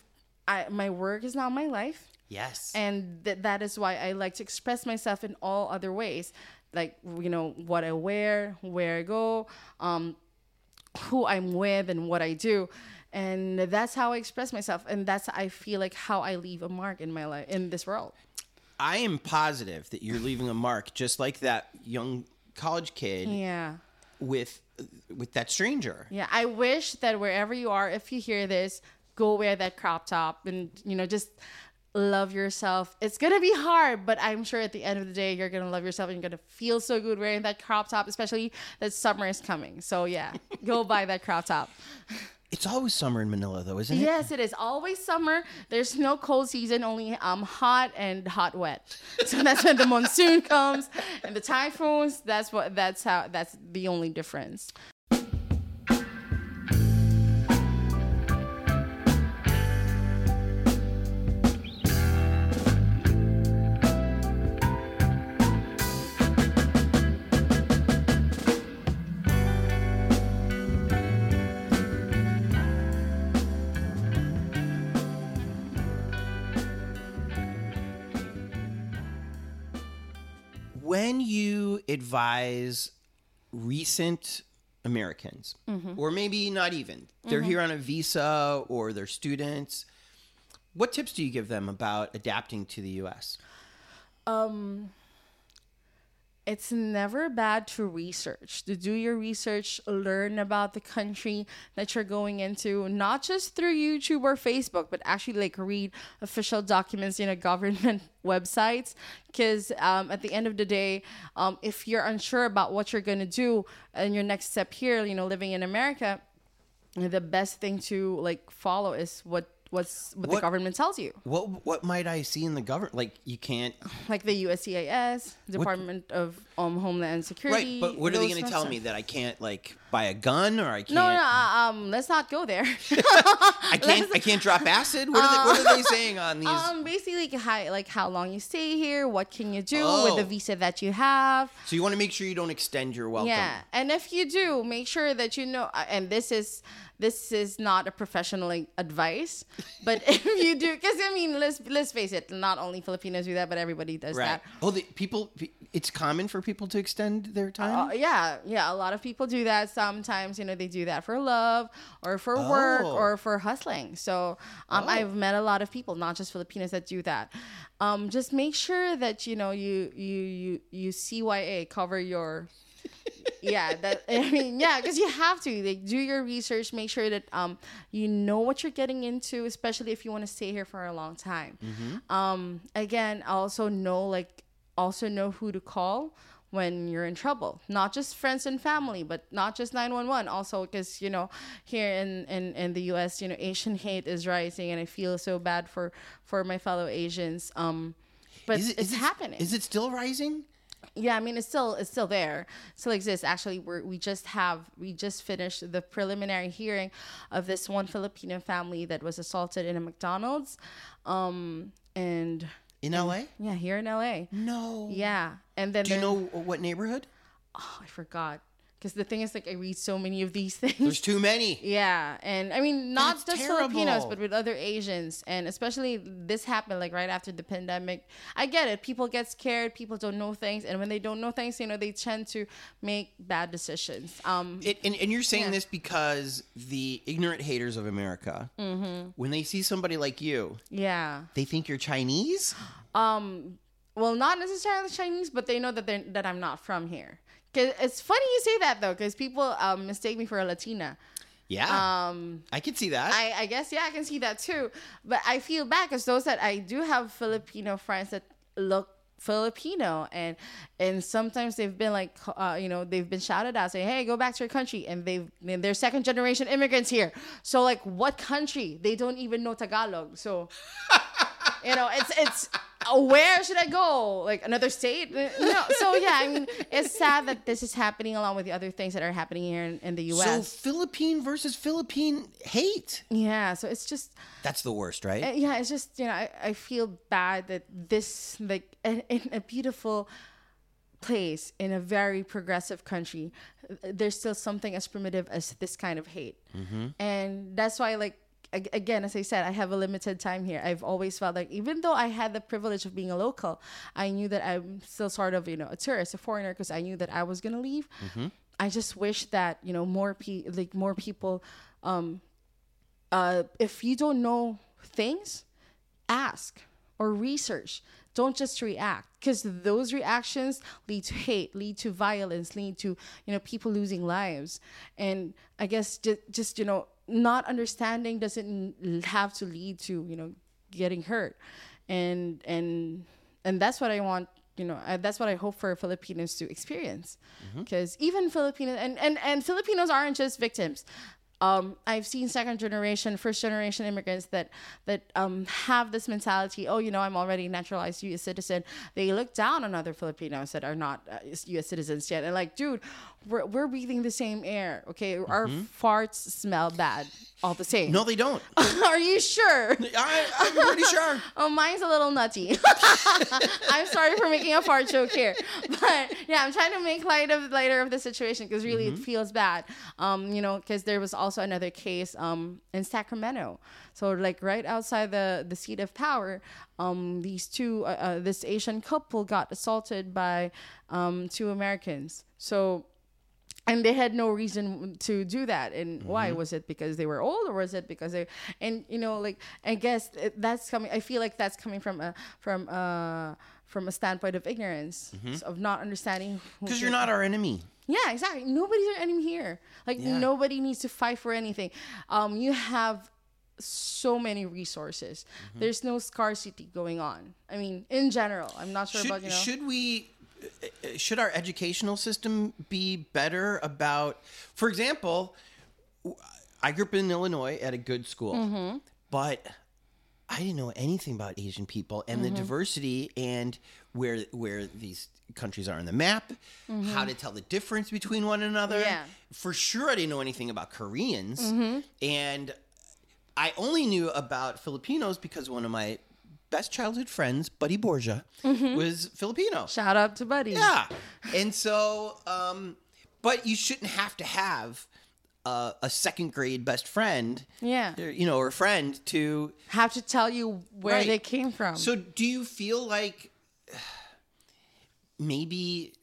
I my work is not my life Yes. and th- that is why I like to express myself in all other ways, like you know what I wear, where I go, um, who I'm with, and what I do, and that's how I express myself, and that's I feel like how I leave a mark in my life in this world. I am positive that you're leaving a mark, just like that young college kid Yeah. with with that stranger. Yeah, I wish that wherever you are, if you hear this, go wear that crop top and you know just love yourself. It's gonna be hard, but I'm sure at the end of the day you're gonna love yourself and you're gonna feel so good wearing that crop top, especially that summer is coming. So yeah, go buy that crop top. It's always summer in Manila, though, isn't it? Yes, it is always summer. There's no cold season, only um hot and hot wet. So that's when the monsoon comes and the typhoons. That's what that's how that's the only difference. Advise recent Americans, Mm-hmm. or maybe not even, they're here on a visa or they're students, what tips do you give them about adapting to the U.S.? Um, it's never bad to research, to do your research, learn about the country that you're going into, not just through YouTube or Facebook, but actually like read official documents, you know, government websites. Because um, at the end of the day, um, if you're unsure about what you're going to do and your next step here, you know, living in America, the best thing to like follow is what what's what, What- the government tells you What what might I see in the government? Like you can't, like the USCIS, Department of um, Homeland Security. right? But what are they going to tell me that I can't like buy a gun or I can't. No, no, uh, um, let's not go there. I can't. I can't drop acid. What are they, what are they saying on these? um, basically, like how, like how long you stay here, what can you do Oh. with the visa that you have. so you want to make sure you don't extend your welcome. Yeah, and if you do, make sure that you know. uh, And this is this is not a professional like, advice, but if you do, because I mean, let's let's face it, not only Filipinos do that, but everybody does Right. that. Oh, the people. It's common for people to extend their time. Uh, yeah, yeah. A lot of people do that. Sometimes, you know, they do that for love or for work Oh. or for hustling. So, um, Oh. I've met a lot of people, not just Filipinos, that do that. Um, just make sure that you know you you you you CYA cover your. yeah, that I mean, yeah, because you have to like do your research, make sure that um you know what you're getting into, especially if you want to stay here for a long time. Um, again, also know like also know who to call when you're in trouble. Not just friends and family but not just 911 also because you know here in, in in the us you know asian hate is rising and i feel so bad for for my fellow asians. Um but Is it- it's is it- happening. Is it still rising? yeah i mean it's still it's still there. Still exists. Actually we're, we just have we just finished the preliminary hearing of this one filipino family that was assaulted in a mcdonald's. Um and In LA? yeah here in la No. yeah and then Do you know what neighborhood? oh, i forgot because the thing is like i read so many of these things There's too many. yeah and i mean not That's just filipinos but with other asians and especially this happened like right after the pandemic i get it people get scared people don't know things and when they don't know things you know they tend to make bad decisions um It, and, and you're saying Yeah. this because the ignorant haters of America, Mm-hmm. when they see somebody like you, yeah they think you're Chinese. um well not necessarily chinese but they know that they're that i'm not from here because it's funny you say that though because people um mistake me for a latina. Yeah, um I can see that. I, I guess yeah, I can see that too. But I feel bad because those that I do have Filipino friends that look Filipino and and sometimes they've been like uh, you know they've been shouted at saying hey go back to your country and they've and they're second generation immigrants here. So like what country? They don't even know Tagalog. So you know it's it's where should I go like another state Uh, no so yeah I mean it's sad that this is happening along with the other things that are happening here in, in the so U.S. Philippine versus Philippine hate. yeah so it's just That's the worst, right? Uh, yeah, it's just you know I, I feel bad that this like in, in a beautiful place in a very progressive country, uh, there's still something as primitive as this kind of hate, and that's why like. Ag- Again, as I said, I have a limited time here. I've always felt like, even though I had the privilege of being a local, I knew that I'm still sort of, you know, a tourist, a foreigner, because I knew that I was gonna leave. I just wish that you know more pe- like more people um, uh, if you don't know things, ask or research. Don't just react because those reactions lead to hate, lead to violence, lead to you know people losing lives. And I guess just, just you know not understanding doesn't have to lead to you know getting hurt. And and and that's what I want you know that's what i hope for filipinos to experience because even filipinos and, and and filipinos aren't just victims um, I've seen second generation, first generation immigrants that that um, have this mentality. Oh, you know, I'm already naturalized U.S. citizen. They look down on other Filipinos that are not uh, U.S. citizens yet, and like, dude, we're, we're breathing the same air. Okay, our farts smell bad all the same. no, they don't. are you sure? I, I'm pretty sure. Oh, mine's a little nutty. I'm sorry for making a fart joke here, but yeah, I'm trying to make light of lighter of the situation because really it feels bad. Um, you know, because there was also another case um in Sacramento, so like right outside the the seat of power, um, these two uh, uh, this Asian couple got assaulted by um two Americans. So and they had no reason to do that. And why? Was it because they were old or was it because they and you know like i guess that's coming i feel like that's coming from a from a from a standpoint of ignorance of not understanding Because you're not our enemy. yeah exactly. Nobody's our enemy here. Like Yeah. nobody needs to fight for anything. Um you have so many resources. Mm-hmm. there's no scarcity going on. I mean in general i'm not sure Should, about you know. should we? Should our educational system be better about? For example, I grew up in Illinois at a good school, Mm-hmm. but I didn't know anything about Asian people and Mm-hmm. the diversity and where where these countries are on the map, how to tell the difference between one another. Mm-hmm. Yeah. For sure I didn't know anything about Koreans. Mm-hmm. And I only knew about Filipinos because one of my best childhood friends, Buddy Borgia, Mm-hmm. was Filipino. Shout out to Buddy. Yeah. And so, um, but you shouldn't have to have uh, a second grade best friend, Yeah. or, you know, or friend to. Have to tell you where Right. they came from. So, do you feel like maybe,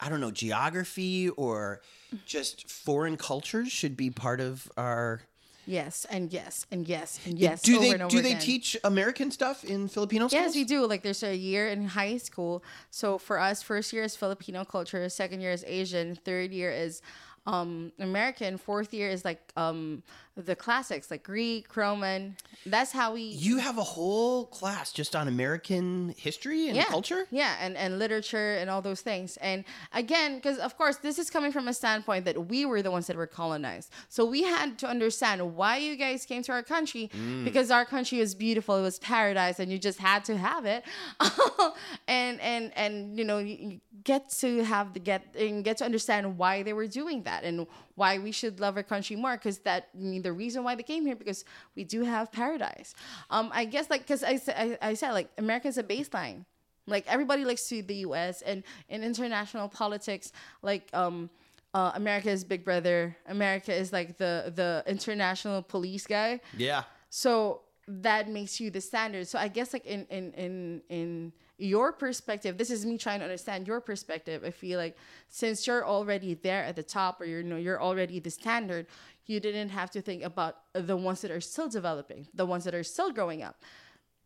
I don't know, geography or just foreign cultures should be part of our. Yes, and yes, and yes, and yes. do over they and over do they again. teach American stuff in Filipino schools? Yes, we do. Like there's a year in high school. So for us, first year is Filipino culture, second year is Asian, third year is um American, fourth year is like um the classics like Greek, Roman. That's how we You have a whole class just on American history and yeah. culture. Yeah, and, and literature and all those things. And again, because of course, this is coming from a standpoint that we were the ones that were colonized. So we had to understand why you guys came to our country mm. because our country was beautiful, it was paradise, and you just had to have it. and and and you know, you get to have the get and get to understand why they were doing that and why we should love our country more because that I mean the reason why they came here because we do have paradise. Um, I guess like because I, I I said like America's a baseline. Like everybody likes to the U.S. and in international politics, like um, uh, America is Big Brother. America is like the the international police guy. Yeah. So that makes you the standard. So I guess like in in in in your perspective, this is me trying to understand your perspective. I feel like since you're already there at the top, or you're you know you're already the standard, you didn't have to think about the ones that are still developing, the ones that are still growing up.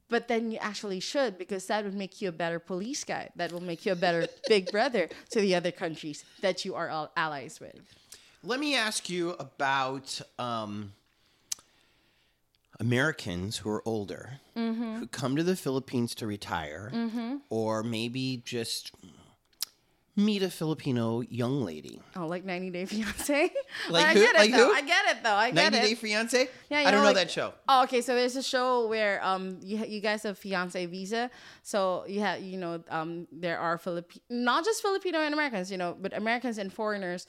But then you actually should because that would make you a better police guy. That will make you a better big brother to the other countries that you are all allies with. Let me ask you about um, Americans who are older Mm-hmm. who come to the Philippines to retire, or maybe just meet a Filipino young lady. Oh, like 90 Day Fiance. Like I who? get it Like though. who? I get it though. I get 90 it. Day Fiance? Yeah, I don't know like- that show. Oh, okay. So there's a show where um you you guys have fiance visa. So you have you know um there are Filipino not just Filipino and Americans, you know, but Americans and foreigners,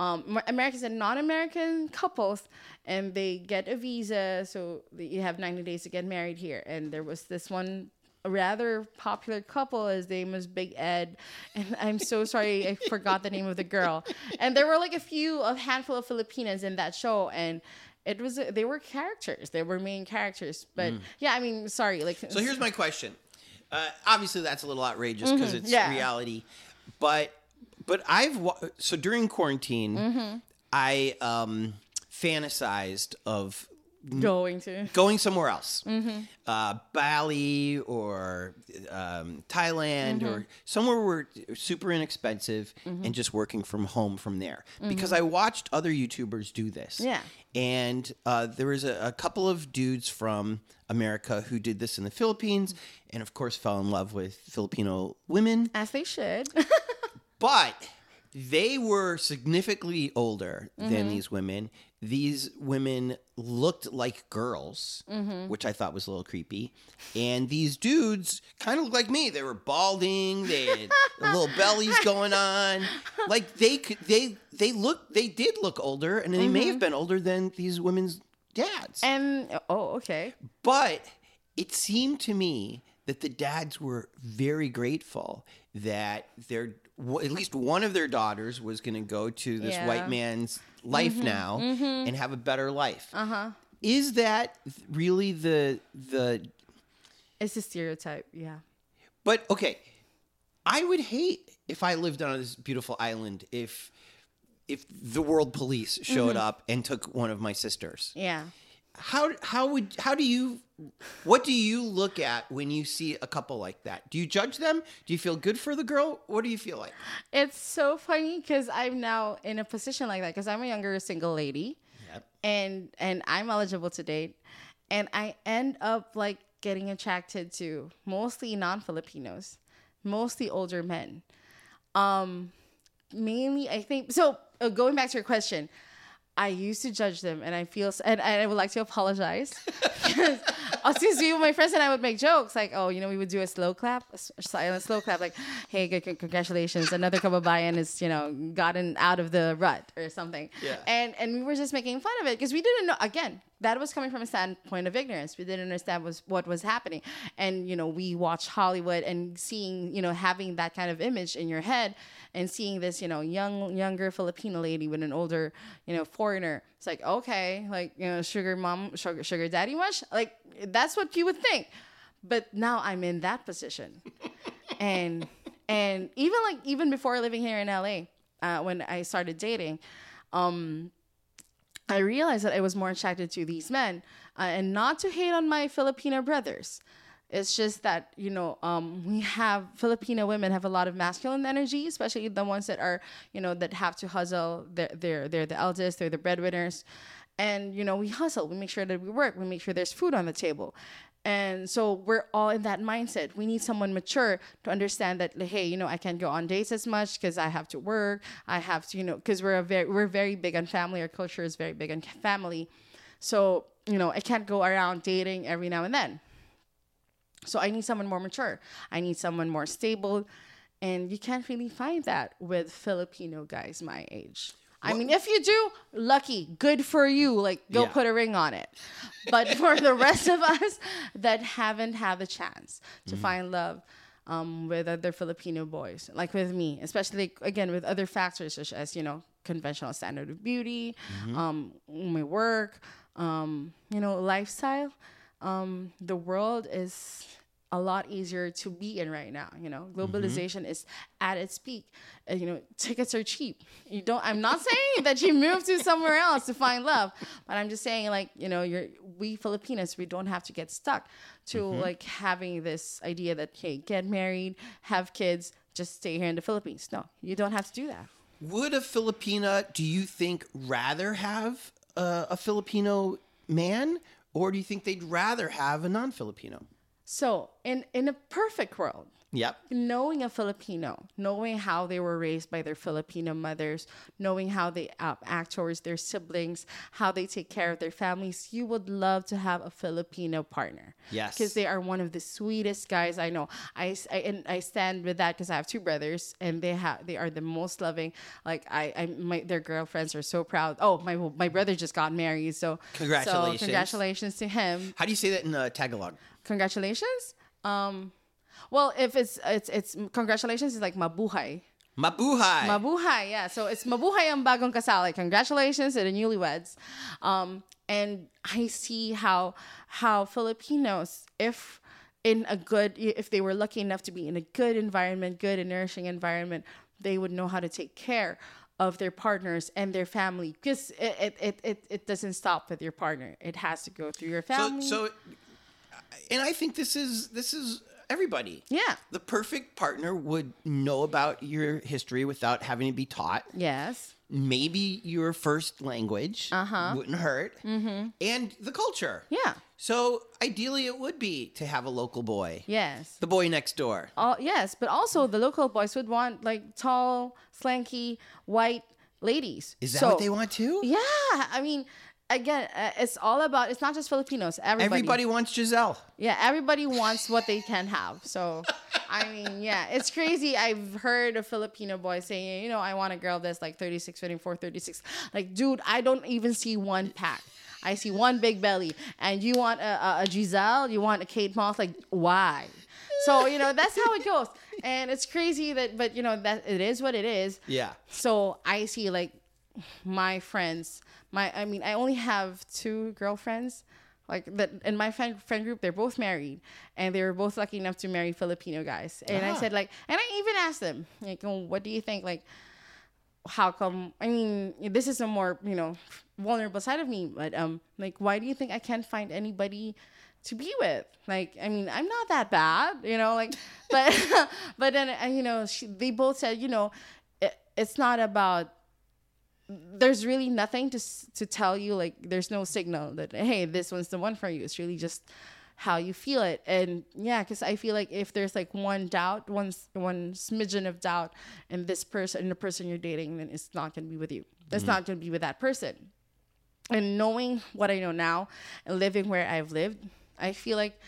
um Americans and non-American couples, and they get a visa. So you have 90 days to get married here. And there was this one rather popular couple. His name was Big Ed, and I'm so sorry I forgot the name of the girl. And there were like a few, a handful of Filipinas in that show, and it was they were characters. They were main characters. But yeah, I mean, sorry. Like, So here's my question. Uh, obviously, that's a little outrageous because it's Mm-hmm. Yeah. reality, but but I've wa- so during quarantine, Mm-hmm. I um, fantasized of going to. going somewhere else, Mm-hmm. uh, Bali or um, Thailand Mm-hmm. or somewhere where super inexpensive and just working from home from there. Because I watched other YouTubers do this. Mm-hmm. Yeah. And uh, there was a, a couple of dudes from America who did this in the Philippines and, of course, fell in love with Filipino women. As they should. But they were significantly older Mm-hmm. than these women. These women looked like girls, Mm-hmm. which I thought was a little creepy. And these dudes kind of looked like me. They were balding. They had little bellies going on. Like they could, they they look, they did look older, and they may have been older than these women's dads. and oh, okay. But it seemed to me that the dads were very grateful that their w- at least one of their daughters was going to go to this Yeah. white man's life Mm-hmm. now and have a better life. Uh-huh. Is that really the the It's a stereotype. Yeah. but okay, I would hate if I lived on this beautiful island if if the world police showed Mm-hmm. up and took one of my sisters. Yeah. How how would how do you what do you look at when you see a couple like that do you judge them do you feel good for the girl what do you feel like It's so funny because I'm now in a position like that because I'm a younger single lady. yep. and and I'm eligible to date, and I end up like getting attracted to mostly non-Filipinos, mostly older men. Um, mainly I think so. Uh, going back to your question, I used to judge them, and I feel and, and I would like to apologize. Since we, my friends and I would make jokes like, oh, you know, we would do a slow clap, a silent slow clap, like, hey, good, good, congratulations, another kababayan is, you know, gotten out of the rut or something. Yeah. And and we were just making fun of it because we didn't know. Again, that was coming from a standpoint of ignorance. We didn't understand was what was happening, and you know, we watched Hollywood and seeing, you know, having that kind of image in your head, and seeing this, you know, young younger Filipino lady with an older, you know, foreigner. It's like okay, like you know, sugar mom, sugar, sugar daddy much. Like that's what you would think, but now I'm in that position, and and even like even before living here in LA, uh, when I started dating, um, I realized that I was more attracted to these men, uh, and not to hate on my Filipino brothers. It's just that you know um, we have Filipino women have a lot of masculine energy, especially the ones that are you know that have to hustle. They're they're, they're the eldest, they're the breadwinners, and you know we hustle. We make sure that we work. We make sure there's food on the table. And so we're all in that mindset. We need someone mature to understand that, like, hey, you know, I can't go on dates as much because I have to work. I have to, you know, because we're a very we're very big on family. Our culture is very big on family. So you know, I can't go around dating every now and then. So I need someone more mature. I need someone more stable. And you can't really find that with Filipino guys my age. I mean, if you do, lucky, good for you. Like, go Yeah. put a ring on it. But for the rest of us that haven't had the chance to find love um, with other Filipino boys, like with me, especially again with other factors such as you know conventional standard of beauty, um, my work, um, you know, lifestyle. Um, the world is a lot easier to be in right now. You know, globalization is at its peak. Uh, you know, tickets are cheap. You don't. I'm not saying that you move to somewhere else to find love, but I'm just saying like you know, you're we Filipinos we don't have to get stuck to like having this idea that hey, get married, have kids, just stay here in the Philippines. No, you don't have to do that. Would a Filipina, do you think, rather have uh, a Filipino man, or do you think they'd rather have a non-Filipino? So in in a perfect world, Yep. knowing a Filipino, knowing how they were raised by their Filipino mothers, knowing how they uh, act towards their siblings, how they take care of their families, you would love to have a Filipino partner. Yes. Because they are one of the sweetest guys I know. I, I, and I stand with that because I have two brothers and they have they are the most loving. Like I, I my their girlfriends are so proud. Oh, my my brother just got married, so Congratulations. So congratulations to him How do you say that in uh, Tagalog? Congratulations. Um, well, if it's it's it's congratulations is like mabuhay. Mabuhay. Mabuhay, yeah. So it's mabuhay ang bagong kasal. Like, congratulations to the newlyweds. Um, and I see how how Filipinos, if in a good, if they were lucky enough to be in a good environment, good and nourishing environment, they would know how to take care of their partners and their family. Because it, it, it, it, doesn't stop with your partner. It has to go through your so, family. so, and I think this is this is everybody. yeah. The perfect partner would know about your history without having to be taught. Yes. Maybe your first language Uh-huh. wouldn't hurt, mm-hmm. and the culture. Yeah. So ideally, it would be to have a local boy, Yes. the boy next door. Yes, but also the local boys would want like tall, slanky, white ladies. Is that So- what they want too? Yeah, I mean, again, uh, it's all about. It's not just Filipinos. Everybody. Everybody wants Gisele. Yeah, everybody wants what they can have. So, I mean, yeah, it's crazy. I've heard a Filipino boy saying, you know, I want a girl that's like 36, 24, 36. Like, dude, I don't even see one pack. I see one big belly. And you want a, a, a Gisele? You want a Kate Moss? Like, why? So, you know, that's how it goes. And it's crazy that, but, you know, that it is what it is. Yeah. So I see like my friends, my I mean I only have two girlfriends. Like that in my friend friend group, they're both married, and they were both lucky enough to marry Filipino guys. And I Ah. said like, and I even asked them like, oh, what do you think? Like, how come? I mean, this is a more you know vulnerable side of me, but um, like, why do you think I can't find anybody? to be with like i mean i'm not that bad you know like but but then uh, you know she, they both said you know it, it's not about there's really nothing to to tell you like there's no signal that hey this one's the one for you. It's really just how you feel it. And yeah because i feel like if there's like one doubt one one smidgen of doubt in this person in the person you're dating then it's not going to be with you. It's mm-hmm. not going to be with that person. And knowing what I know now and living where I've lived, I feel like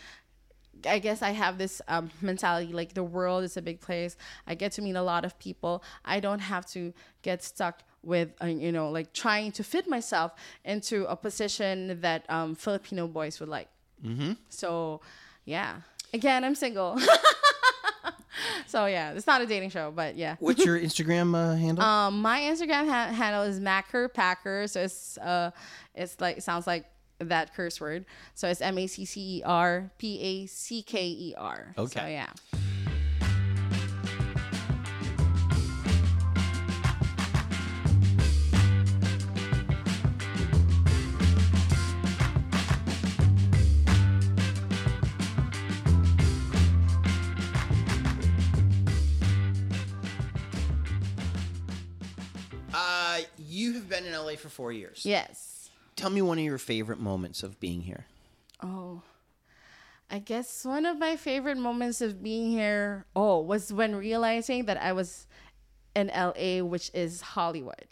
I guess I have this um, mentality like the world is a big place. I get to meet a lot of people. I don't have to get stuck with, uh, you know, like trying to fit myself into a position that um, Filipino boys would like. Mm-hmm. So, yeah. Again, I'm single. so, yeah, it's not a dating show, but yeah. What's your Instagram uh, handle? Um, my Instagram ha- handle is Macker Packer. So it's uh, it's like it sounds like that curse word. So it's M A C C E R P A C K E R. Okay. So yeah. uh, you have been in LA for four years. Yes. Tell me one of your favorite moments of being here. Oh. I guess one of my favorite moments of being here, oh, was when realizing that I was in LA, which is Hollywood.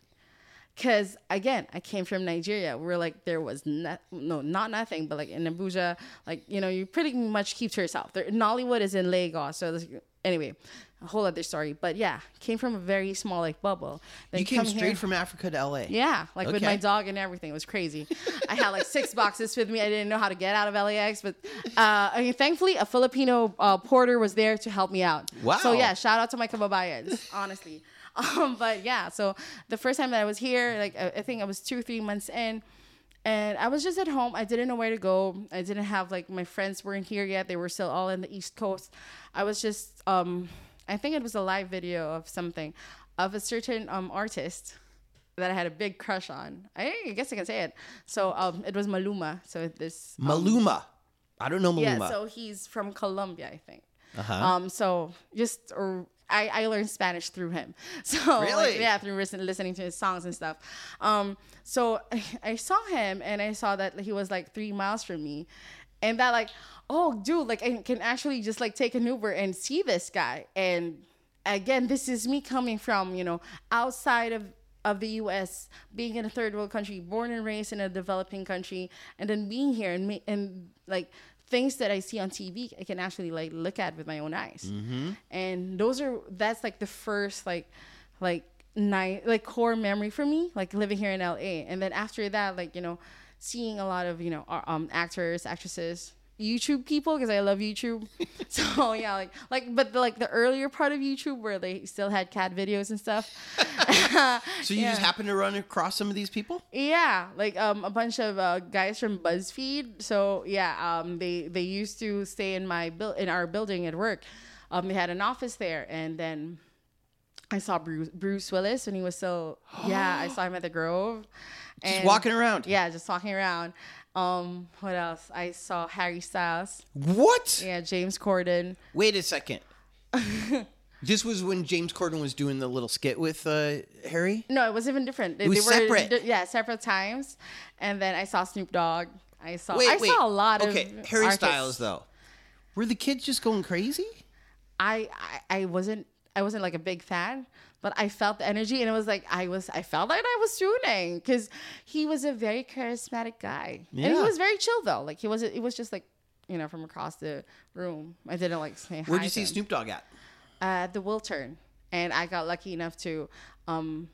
Cause again, I came from Nigeria, where like there was no, no not nothing, but like in Abuja, like you know, you pretty much keep to yourself. Nollywood is in Lagos, so anyway, a whole other story. But yeah, came from a very small like bubble. Then You came straight here- from Africa to LA. yeah, like with my dog and everything. It was crazy. I had like six boxes with me. I didn't know how to get out of LAX, but uh, I mean, thankfully, a Filipino uh, porter was there to help me out. Wow. So yeah, shout out to my kababayans, honestly. Um, but yeah, so the first time that I was here, like I, I think I was two or three months in. And I was just at home. I didn't know where to go. I didn't have like my friends weren't here yet. They were still all in the East Coast. I was just um I think it was a live video of something of a certain um artist that I had a big crush on. I guess I can say it. So um it was Maluma. So this um, Maluma. I don't know Maluma. yeah, so he's from Colombia, I think. Uh-huh. Um, so just or I, I learned Spanish through him. So like, Really? yeah, through listen, listening to his songs and stuff. Um, so I, I saw him and I saw that he was like three miles from me, and that like, oh dude, like I can actually just like take an Uber and see this guy. And again, this is me coming from you know outside of of the U.S., being in a third world country, born and raised in a developing country, and then being here and ma- and like things that I see on TV, I can actually like look at with my own eyes. Mm-hmm. And those are that's like the first like like night like core memory for me, like living here in LA. And then after that, like you know, seeing a lot of you know um actors, actresses. YouTube people because I love YouTube. so yeah, like like but the, like the earlier part of YouTube where they still had cat videos and stuff. so you yeah. just happened to run across some of these people? Yeah, like um, a bunch of uh, guys from BuzzFeed. So yeah, um, they they used to stay in my build in our building at work. Um, they had an office there, and then I saw Bruce Bruce Willis when he was still yeah. I saw him at the Grove. Just And- walking around. Yeah, just walking around. Um, what else? I saw Harry Styles. What? Yeah, James Corden. Wait a second. this was when James Corden was doing the little skit with uh, Harry? No, it was even different. They, was they were separate. yeah, separate times. And then I saw Snoop Dogg. I saw. Wait, I wait. saw a lot of Okay, Harry artists. Styles though. Were the kids just going crazy? I, I I wasn't I wasn't like a big fan, but I felt the energy and it was like I was I felt like I was tuning because he was a very charismatic guy and he was very chill though. Like he was it was just like you know from across the room. I didn't like say Where'd you see him. Snoop Dogg at? Uh, the Wiltern, and I got lucky enough to um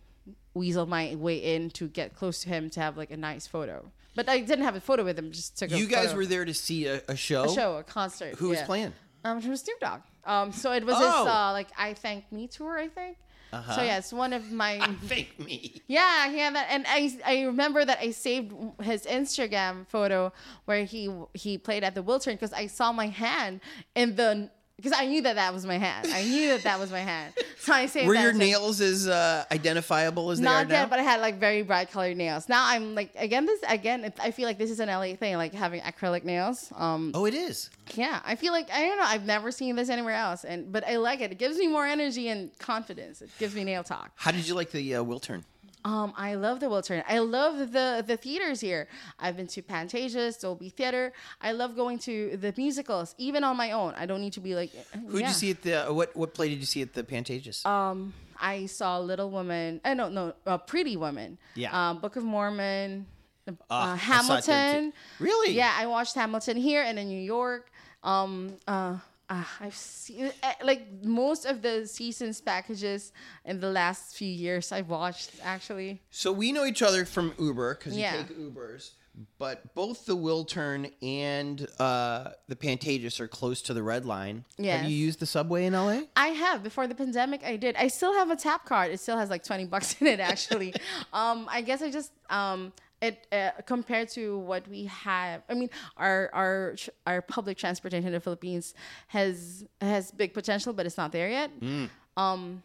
weasel my way in to get close to him to have like a nice photo. But I didn't have a photo with him. Just took a You guys photo. were there to see a, a show? a show, a concert. Who was playing? Um, it was Snoop Dogg. Um, so it was Oh. this uh, like I Thank Me tour, I think. Uh-huh. So yes, one of my Fake me. yeah, yeah. That and I I remember that I saved his Instagram photo where he he played at the Wiltern because I saw my hand in the because I knew that that was my hand. I knew that that was my hand. So I say, Were your nails as uh, identifiable as they are Not now? yet, but I had like very bright colored nails. Now I'm like again this again. It, I feel like this is an LA thing, like having acrylic nails. Um, oh, it is. yeah, I feel like I don't know. I've never seen this anywhere else, and but I like it. It gives me more energy and confidence. It gives me nail talk. How did you like the uh, Wiltern? Um, I love the Wiltern. I love the the theaters here. I've been to Pantages, Dolby Theater. I love going to the musicals, even on my own. I don't need to be like. Who did you see at the uh, what? What play did you see at the Pantages? Um, I saw Little Woman. I don't know, uh, Pretty Woman. Yeah. Um, Book of Mormon. uh, I saw it there too. Hamilton. Really? Yeah, I watched Hamilton here and in New York. Um, uh, uh, I've seen uh, like most of the seasons packages in the last few years. I've watched actually. So we know each other from Uber because you Yeah. take Ubers. But both the Wiltern and uh, the Pantages are close to the red line. Have you used the subway in LA? I have before the pandemic. I did. I still have a tap card. It still has like twenty bucks in it. Actually, um, I guess I just um, it uh, compared to what we have. I mean, our our our public transportation in the Philippines has has big potential, but it's not there yet. Um,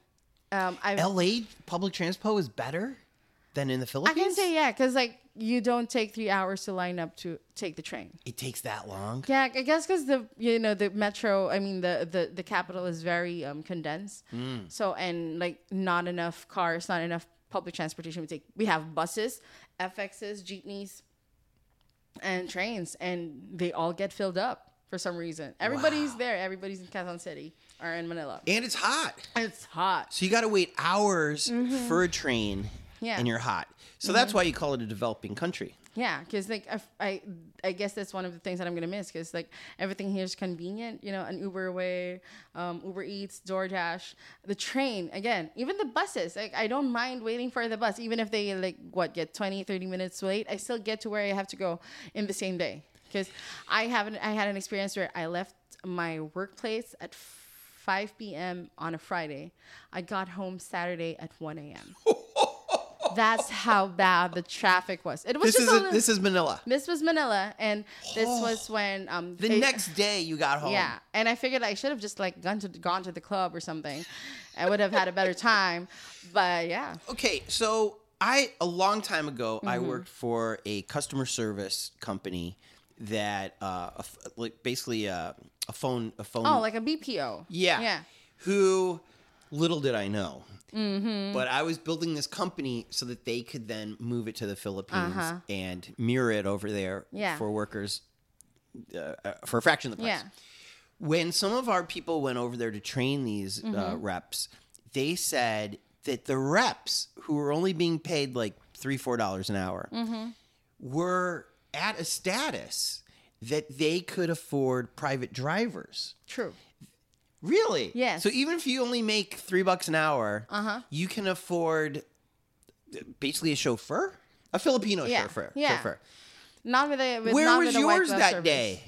um, I LA public transpo is better than in the philippines I can say yeah, because like you don't take three hours to line up to take the train. it takes that long. Yeah, I guess because the you know the metro, I mean the the the capital is very um condensed. So and like not enough cars, not enough public transportation. We take we have buses, FXs, jeepneys, and trains, and they all get filled up for some reason. Everybody's Wow. there. Everybody's in Quezon City or in Manila. And it's hot. It's hot. So you got to wait hours for a train Mm-hmm. Yeah. Mm-hmm. and you're hot. So that's why you call it a developing country. Yeah, because like I, I, I guess that's one of the things that I'm gonna miss because like everything here is convenient. You know, an Uber away, um, Uber Eats, DoorDash, the train again, even the buses. Like I don't mind waiting for the bus, even if they like what get 20, 30 minutes late. I still get to where I have to go in the same day because I haven't. I had an experience where I left my workplace at 5 p.m. on a Friday. I got home Saturday at 1 a.m. That's how bad the traffic was. It was This just is a, this is Manila. this was Manila, and this was when um The I- next day you got home. yeah, and I figured I should have just like gone to gone to the club or something. I would have had a better time, but yeah, Okay, so I a long time ago I Mm-hmm. worked for a customer service company that uh a like basically a, a phone a phone oh, like a BPO. yeah yeah, who little did I know. Mm-hmm. But I was building this company so that they could then move it to the Philippines Uh-huh. and mirror it over there Yeah. for workers uh, uh, for a fraction of the price. yeah, when some of our people went over there to train these uh, Mm-hmm. reps, they said that the reps who were only being paid like three, four dollars an hour Mm-hmm. were at a status that they could afford private drivers. true. Really? Yes. So even if you only make three bucks an hour, Uh-huh. you can afford basically a chauffeur, a Filipino Yeah. chauffeur. Yeah. Chauffeur. Not with a with, Where was yours that service. day?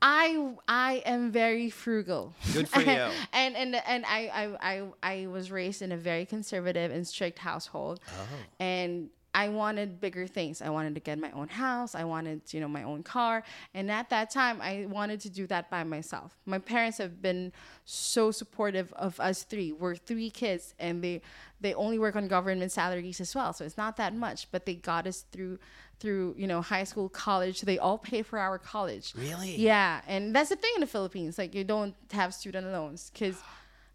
I I am very frugal. Good for you. and and and I, I I I was raised in a very conservative and strict household. Oh. And I wanted bigger things. I wanted to get my own house. I wanted, you know, my own car. And at that time, I wanted to do that by myself. My parents have been so supportive of us three. We're three kids, and they they only work on government salaries as well. So it's not that much, but they got us through through you know high school, college. They all pay for our college. Really? Yeah, and that's the thing in the Philippines. Like you don't have student loans because,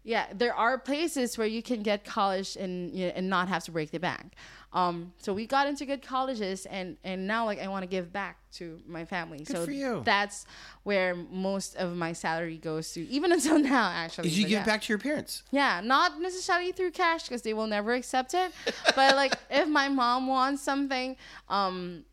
yeah, there are places where you can get college and you know, and not have to break the bank. Um, so we got into good colleges, and and now like I want to give back to my family. so for you. that's where most of my salary goes to, even until now. Actually, Did you But give yeah. back to your parents? Yeah, not necessarily through cash because they will never accept it. but like if my mom wants something, um,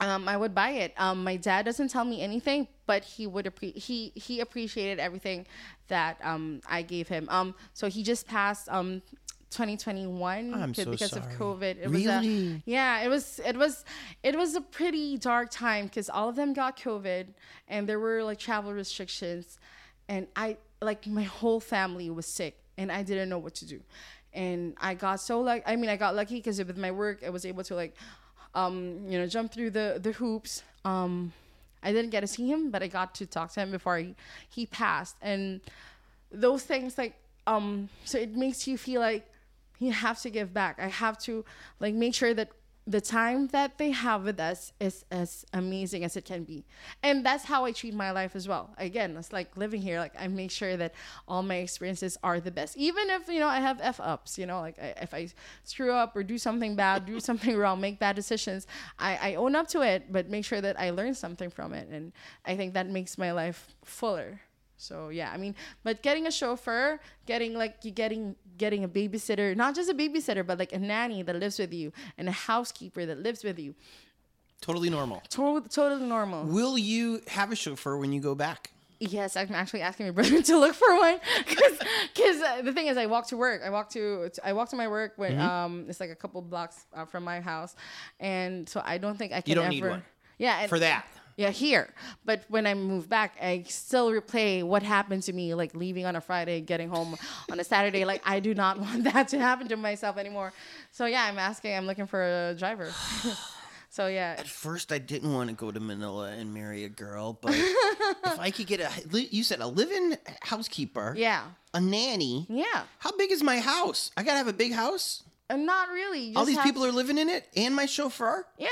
um, I would buy it. Um, my dad doesn't tell me anything, but he would appre- he he appreciated everything that um I gave him. Um, so he just passed um. 2021 I'm so because sorry. of COVID. It was a, Really? yeah, it was it was it was a pretty dark time because all of them got COVID and there were like travel restrictions, and I like my whole family was sick and I didn't know what to do, and I got so like I mean I got lucky because with my work I was able to like, um you know jump through the the hoops. Um, I didn't get to see him, but I got to talk to him before he he passed, and those things like um so it makes you feel like you have to give back i have to like make sure that the time that they have with us is as amazing as it can be. And that's how i treat my life as well. Again it's like living here like i make sure that all my experiences are the best. Even if you know i have f ups you know like I, if i screw up or do something bad do something wrong make bad decisions I, I own up to it but make sure that i learn something from it. And i think that makes my life fuller so yeah, I mean, but getting a chauffeur, getting like you getting getting a babysitter, not just a babysitter, but like a nanny that lives with you and a housekeeper that lives with you. Totally normal. To- totally normal. Will you have a chauffeur when you go back? Yes, I'm actually asking my brother to look for one because uh, the thing is, I walk to work. I walk to, I walk to my work when Mm-hmm. um it's like a couple blocks uh, from my house, and so I don't think I can You don't ever. need one. Yeah, and, For that. Yeah, here. But when I move back, I still replay what happened to me, like leaving on a Friday, getting home on a Saturday. Like I do not want that to happen to myself anymore. So yeah, I'm asking. I'm looking for a driver. so yeah, At first, I didn't want to go to Manila and marry a girl, but if I could get a, you said a live-in housekeeper, yeah, a nanny. yeah. How big is my house? I gotta have a big house. And not really. All these have- people are living in it, and my chauffeur. Yeah.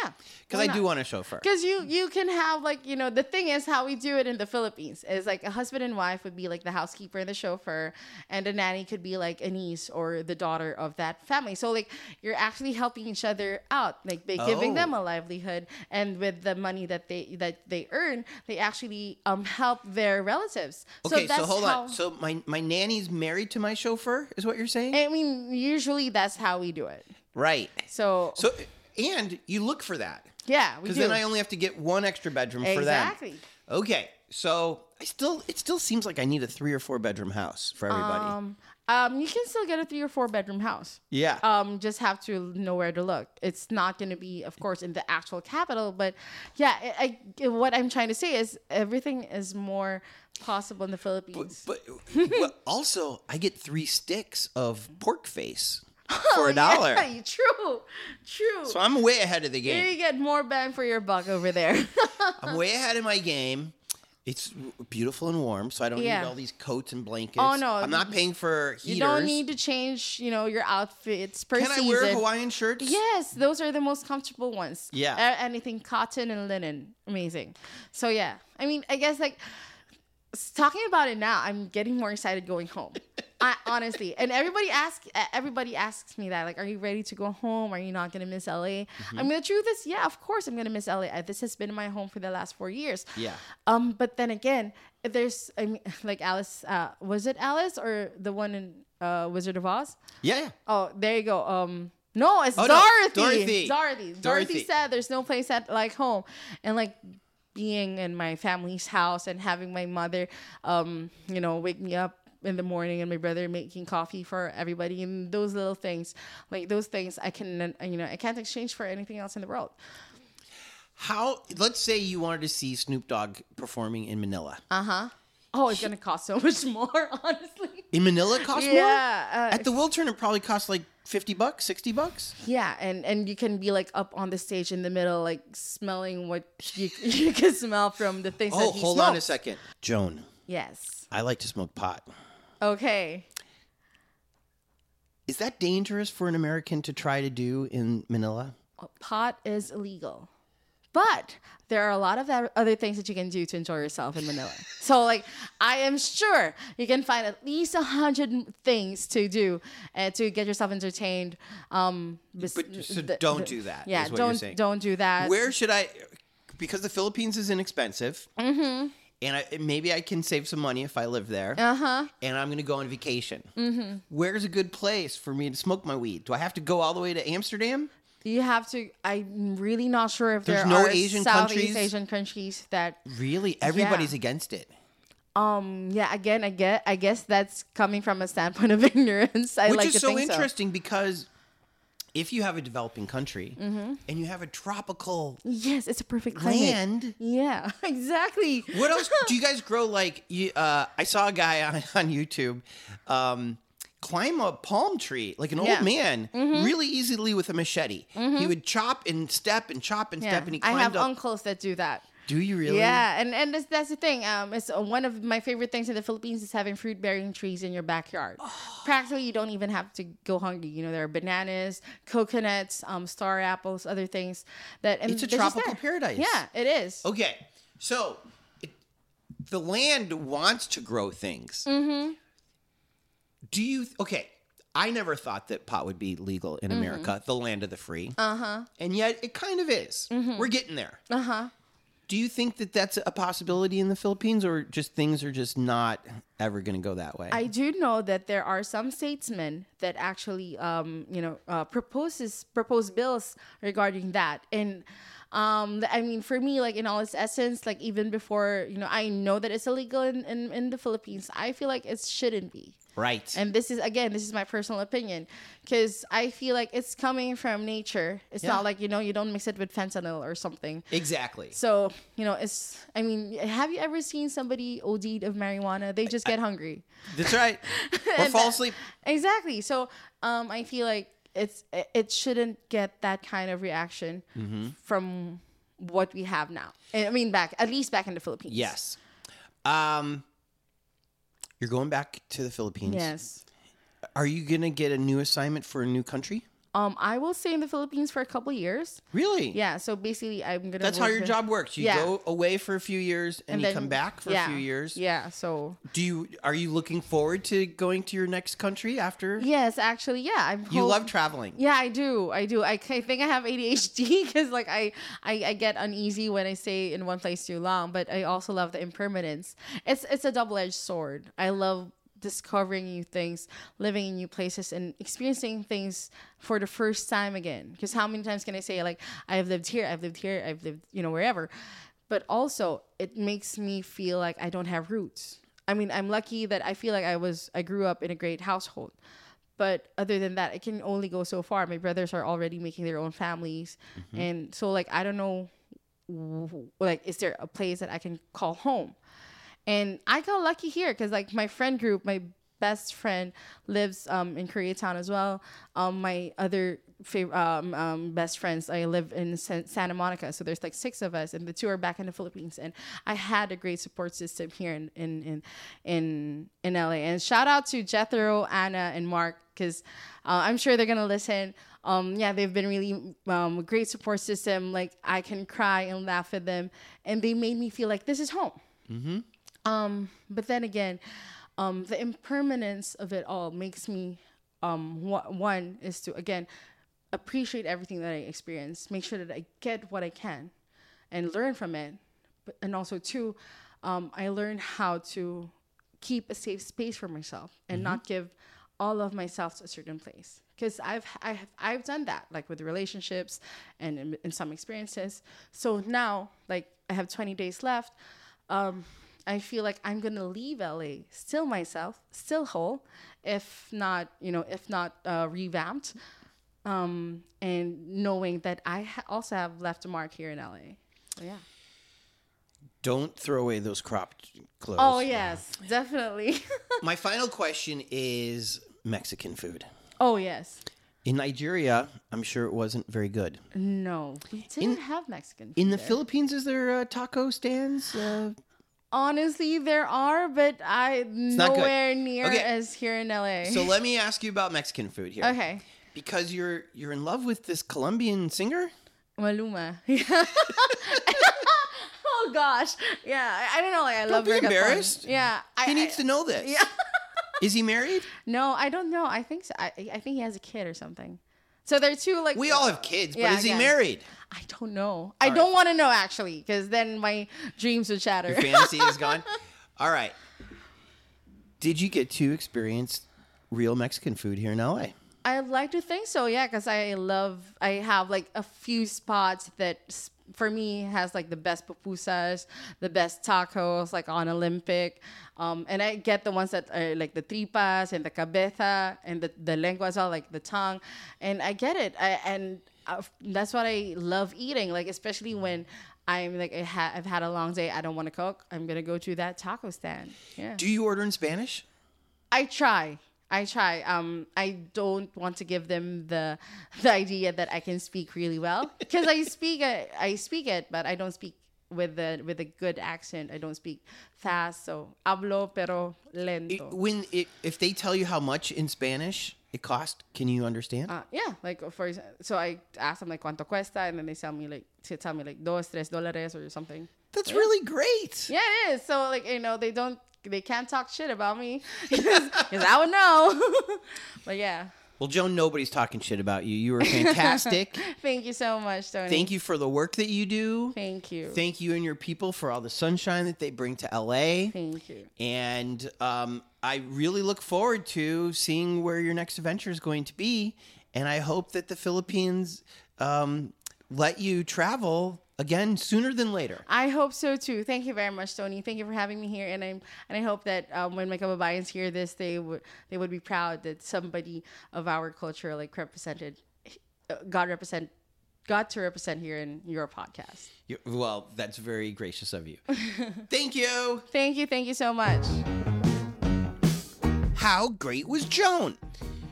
Because I not? do want a chauffeur. Because you you can have like you know the thing is how we do it in the Philippines is like a husband and wife would be like the housekeeper and the chauffeur, and a nanny could be like a niece or the daughter of that family. So like you're actually helping each other out, like by giving them Oh. a livelihood, and with the money that they that they earn, they actually um help their relatives. Okay, so, that's hold how, on. So my my nanny's married to my chauffeur, is what you're saying? I mean, usually that's how we do it. right. So, So and you look for that yeah, we because do. then I only have to get one extra bedroom for that. exactly. Okay, so I still it still seems like I need a three or four bedroom house for everybody. Um, um, you can still get a three or four bedroom house. yeah. um just have to know where to look it's not going to be of course in the actual capital but yeah I, I what i'm trying to say is everything is more possible in the philippines but, but also I get three sticks of pork face for a Oh, yeah, dollar. true true So I'm way ahead of the game. you get more bang for your buck over there I'm way ahead of my game. It's beautiful and warm, so I don't Yeah. need all these coats and blankets. Oh, no. I'm not paying for heaters. you don't need to change you know your outfits per Can I wear Hawaiian shirts? Yes, those are the most comfortable ones. Yeah. Anything cotton and linen, amazing. So yeah, I mean, I guess like talking about it now, I'm getting more excited going home. I honestly, and everybody asks, everybody asks me that, like, are you ready to go home? Are you not gonna miss LA? Mm-hmm. I mean, the truth is, yeah, of course I'm gonna miss LA. This has been my home for the last four years. Yeah. Um, but then again, there's, I mean, like Alice, uh, was it Alice or the one in uh, Wizard of Oz? Yeah, yeah. Oh, there you go. Um, no, it's Oh, no, Dorothy. Dorothy. Dorothy. Dorothy. Dorothy. said there's no place at like home, and like being in my family's house and having my mother, um, you know, wake me up in the morning and my brother making coffee for everybody and those little things, like those things, I can, you know, I can't exchange for anything else in the world. How? Let's say you wanted to see Snoop Dogg performing in Manila. Uh huh. Oh, it's gonna cost so much more, honestly. in Manila, it costs more. Yeah. Uh, At the Wiltern, it probably costs like fifty bucks, sixty bucks. Yeah, and and you can be like up on the stage in the middle, like smelling what you you can smell from the things Oh, that he hold on a second, Joan. Yes. I like to smoke pot. Okay. Is that dangerous for an American to try to do in Manila? Pot is illegal, but there are a lot of other- things that you can do to enjoy yourself in Manila. so, like, I am sure you can find at least a hundred things to do and to get yourself entertained. Um, bes- But- so the- don't the- do that, Yeah, don't don't do that. Where should I? Because the Philippines is inexpensive. Mm-hmm. And I, maybe I can save some money if I live there. Uh huh. And I'm going to go on vacation. Mm-hmm. Where's a good place for me to smoke my weed? Do I have to go all the way to Amsterdam? You have to. I'm really not sure if There's there no are Asian Southeast countries? Asian countries that. Really? Everybody's against it. Um. Yeah. Again, I get. I guess that's coming from a standpoint of ignorance. I Which like is to so interesting because if you have a developing country Mm-hmm. and you have a tropical Yes, it's a perfect climate. land, Yeah. Exactly. what else do you guys grow? Like, you, uh, I saw a guy on, on YouTube um, climb a palm tree, like an Yeah. Mm-hmm. old man, really easily with a machete. He would chop and step and chop and Yeah. step, and he I climbed have up. uncles that do that. do you really? Yeah, and and that's, that's the thing. Um, it's uh, one of my favorite things in the Philippines is having fruit bearing trees in your backyard. Practically, you don't even have to go hungry. You know, there are bananas, coconuts, um, star apples, other things that. And It's a tropical paradise. Yeah, it is. Okay, so it, the land wants to grow things. Mm-hmm. Do you? Okay, I never thought that pot would be legal Mm-hmm. in America, the land of the free, Uh huh. and yet it kind of is. Mm-hmm. We're getting there. Uh huh. Do you think that that's a possibility in the Philippines, or just things are just not ever going to go that way? I do know that there are some statesmen that actually, um, you know, uh, proposes propose bills regarding that, and Um, I mean, for me, like in all its essence, like even before, you know, I know that it's illegal in, in, in the Philippines. I feel like it shouldn't be. Right. And this is again, this is my personal opinion, because I feel like it's coming from nature. It's Yeah. not like you know you don't mix it with fentanyl or something. exactly. So you know, it's. I mean, have you ever seen somebody OD'd of marijuana? They just get hungry. That's right. or fall asleep. Exactly. So um, I feel like it's it- shouldn't get that kind of reaction Mm-hmm. from what we have now. I mean, back at least back in the Philippines. Yes. Um, you're going back to the Philippines. Yes. Are you gonna get a new assignment for a new country? Um, I will stay in the Philippines for a couple years. Really? Yeah. So basically, I'm gonna. That's how your the- job works. You Yeah. go away for a few years and, you then- come back for yeah, a few years. Yeah. So Do you are you looking forward to going to your next country after? yes, actually, yeah. I'm. You hope- love traveling. Yeah, I do. I do. I, I think I have ADHD because like I, I I get uneasy when I stay in one place too long. But I also love the impermanence. It's it's a double edged sword. I love discovering new things, living in new places, and experiencing things for the first time again. Because how many times can I say like I've lived here, I've lived here, I've lived you know wherever, but also it makes me feel like I don't have roots. I mean, I'm lucky that I feel like I was I grew up in a great household. But other than that, it can only go so far. My brothers are already making their own families, mm-hmm. and so like I don't know, like is there a place that I can call home? And I got lucky here because like my friend group, my best friend lives um, in Koreatown as well. Um, my other fav- um, um, best friends, I live in San- Santa Monica, so there's like six of us, and the two are back in the Philippines. And I had a great support system here in in in in, in LA. And shout out to Jethro, Anna, and Mark because uh, I'm sure they're gonna listen. Um, yeah, they've been really um, great support system. Like I can cry and laugh with them, and they made me feel like this is home. Um, but then again, um, the impermanence of it all makes me um, wha- one is to again appreciate everything that I experience, make sure that I get what I can, and learn from it. But and also two, um, I learn how to keep a safe space for myself and not give all of myself to a certain place because I've I have, I've done that like with relationships and in, in some experiences. So now like I have 20 days left. Um, I feel like I'm gonna leave LA still myself, still whole, if not you know if not uh, revamped, um, and knowing that I ha- also have left a mark here in LA. So yeah. Don't throw away those cropped clothes. Oh yes, definitely. My final question is Mexican food. oh yes. In Nigeria, I'm sure it wasn't very good. No, we didn't have Mexican. In the there. Philippines, is there uh, taco stands? Uh, honestly, there are, but I nowhere near Okay. as here in LA. so let me ask you about Mexican food here. okay, Because you're you're in love with this Colombian singer. Maluma. oh gosh, yeah. I, I don't know. Like I love be embarrassed. Yeah, I, He needs I- to know this. Yeah. Is he married? No, I don't know. I think so. I, I think he has a kid or something. So they're two like We all have kids, but Yeah, is he yeah. married? I don't know. I All don't want to know actually, because then my dreams would shatter. Your fantasy is gone. All right. Did you get to experience real Mexican food here in LA? I like to think so, yeah, because I love. I have like a few spots that for me has like the best pupusas, the best tacos, like on Olympic, um, and I get the ones that are like the tripas and the cabeza and the the lengua as well, like the tongue, and I get it, I, and uh, that's what I love eating, like especially when. I'm like I ha- I've had a long day. I don't want to cook. I'm gonna go to that taco stand. Yeah. Do you order in Spanish? I try. I try. Um, I don't want to give them the the idea that I can speak really well because I speak it. I speak it, but I don't speak with the with a good accent. I don't speak fast. So hablo pero lento. When it, if they tell you how much in Spanish it cost, can you understand? Uh, yeah, like for so I ask them like cuánto cuesta, and then they tell me like to tell me like dos tres dólares or something. That's really great. Yeah, it is. So like you know they don't they can't talk shit about me because I would know. but yeah, Well, Joan, nobody's talking shit about you. You were fantastic. thank you so much, Tony. Thank you for the work that you do. Thank you. Thank you and your people for all the sunshine that they bring to LA. Thank you. And um, I really look forward to seeing where your next adventure is going to be. And I hope that the Philippines um, let you travel again sooner than later. I hope so too. Thank you very much, Tony. Thank you for having me here, and I and I hope that um, when my Kababayans hear this, they would they would be proud that somebody of our culture like represented, uh, God represent, got to represent here in your podcast. You- well, that's very gracious of you. Thank you. Thank you, thank you so much. How great was Joan?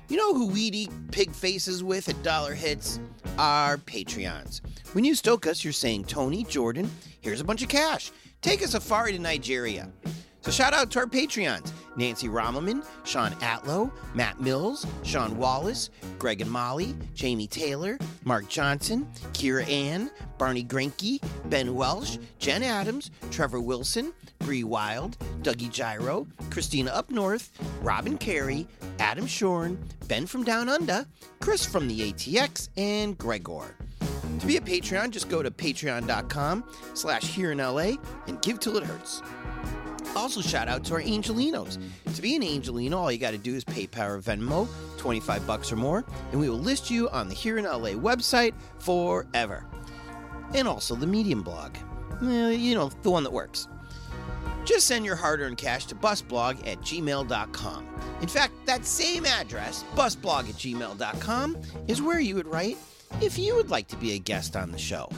You know who we'd eat pig faces with at Dollar Hits? Our Patreons. When you stoke us, you're saying, Tony, Jordan, here's a bunch of cash. Take a safari to Nigeria. So shout out to our Patreons Nancy Rommelman, Sean Atlow, Matt Mills, Sean Wallace, Greg and Molly, Jamie Taylor, Mark Johnson, Kira Ann, Barney Grinke, Ben Welsh, Jen Adams, Trevor Wilson, Bree Wild, Dougie Gyro, Christina Up North, Robin Carey, Adam Shorn, Ben from Down Under, Chris from the ATX, and Gregor. To be a Patreon, just go to patreon.com slash here in LA and give till it hurts. Also, shout out to our Angelinos. To be an Angelino, all you got to do is PayPal or Venmo, 25 bucks or more, and we will list you on the Here in LA website forever. And also the Medium blog. You know, the one that works. Just send your hard earned cash to busblog at gmail.com. In fact, that same address, busblog at gmail.com, is where you would write if you would like to be a guest on the show.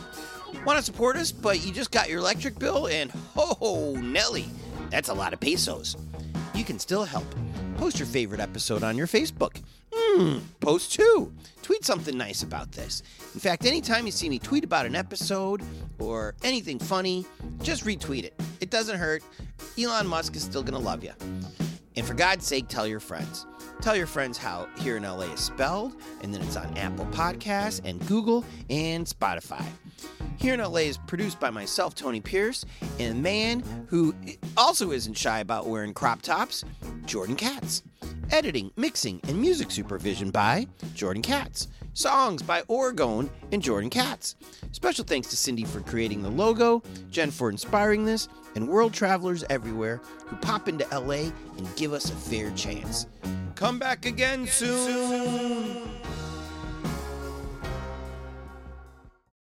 Want to support us, but you just got your electric bill and ho Nelly, that's a lot of pesos. You can still help. Post your favorite episode on your Facebook. Hmm, post two. Tweet something nice about this. In fact, anytime you see me tweet about an episode or anything funny, just retweet it. It doesn't hurt. Elon Musk is still going to love you. And for God's sake, tell your friends. Tell your friends how Here in LA is spelled, and then it's on Apple Podcasts and Google and Spotify. Here in LA is produced by myself, Tony Pierce, and a man who also isn't shy about wearing crop tops, Jordan Katz. Editing, mixing, and music supervision by Jordan Katz. Songs by Oregon and Jordan Katz. Special thanks to Cindy for creating the logo, Jen for inspiring this, and world travelers everywhere who pop into LA and give us a fair chance. Come back again soon.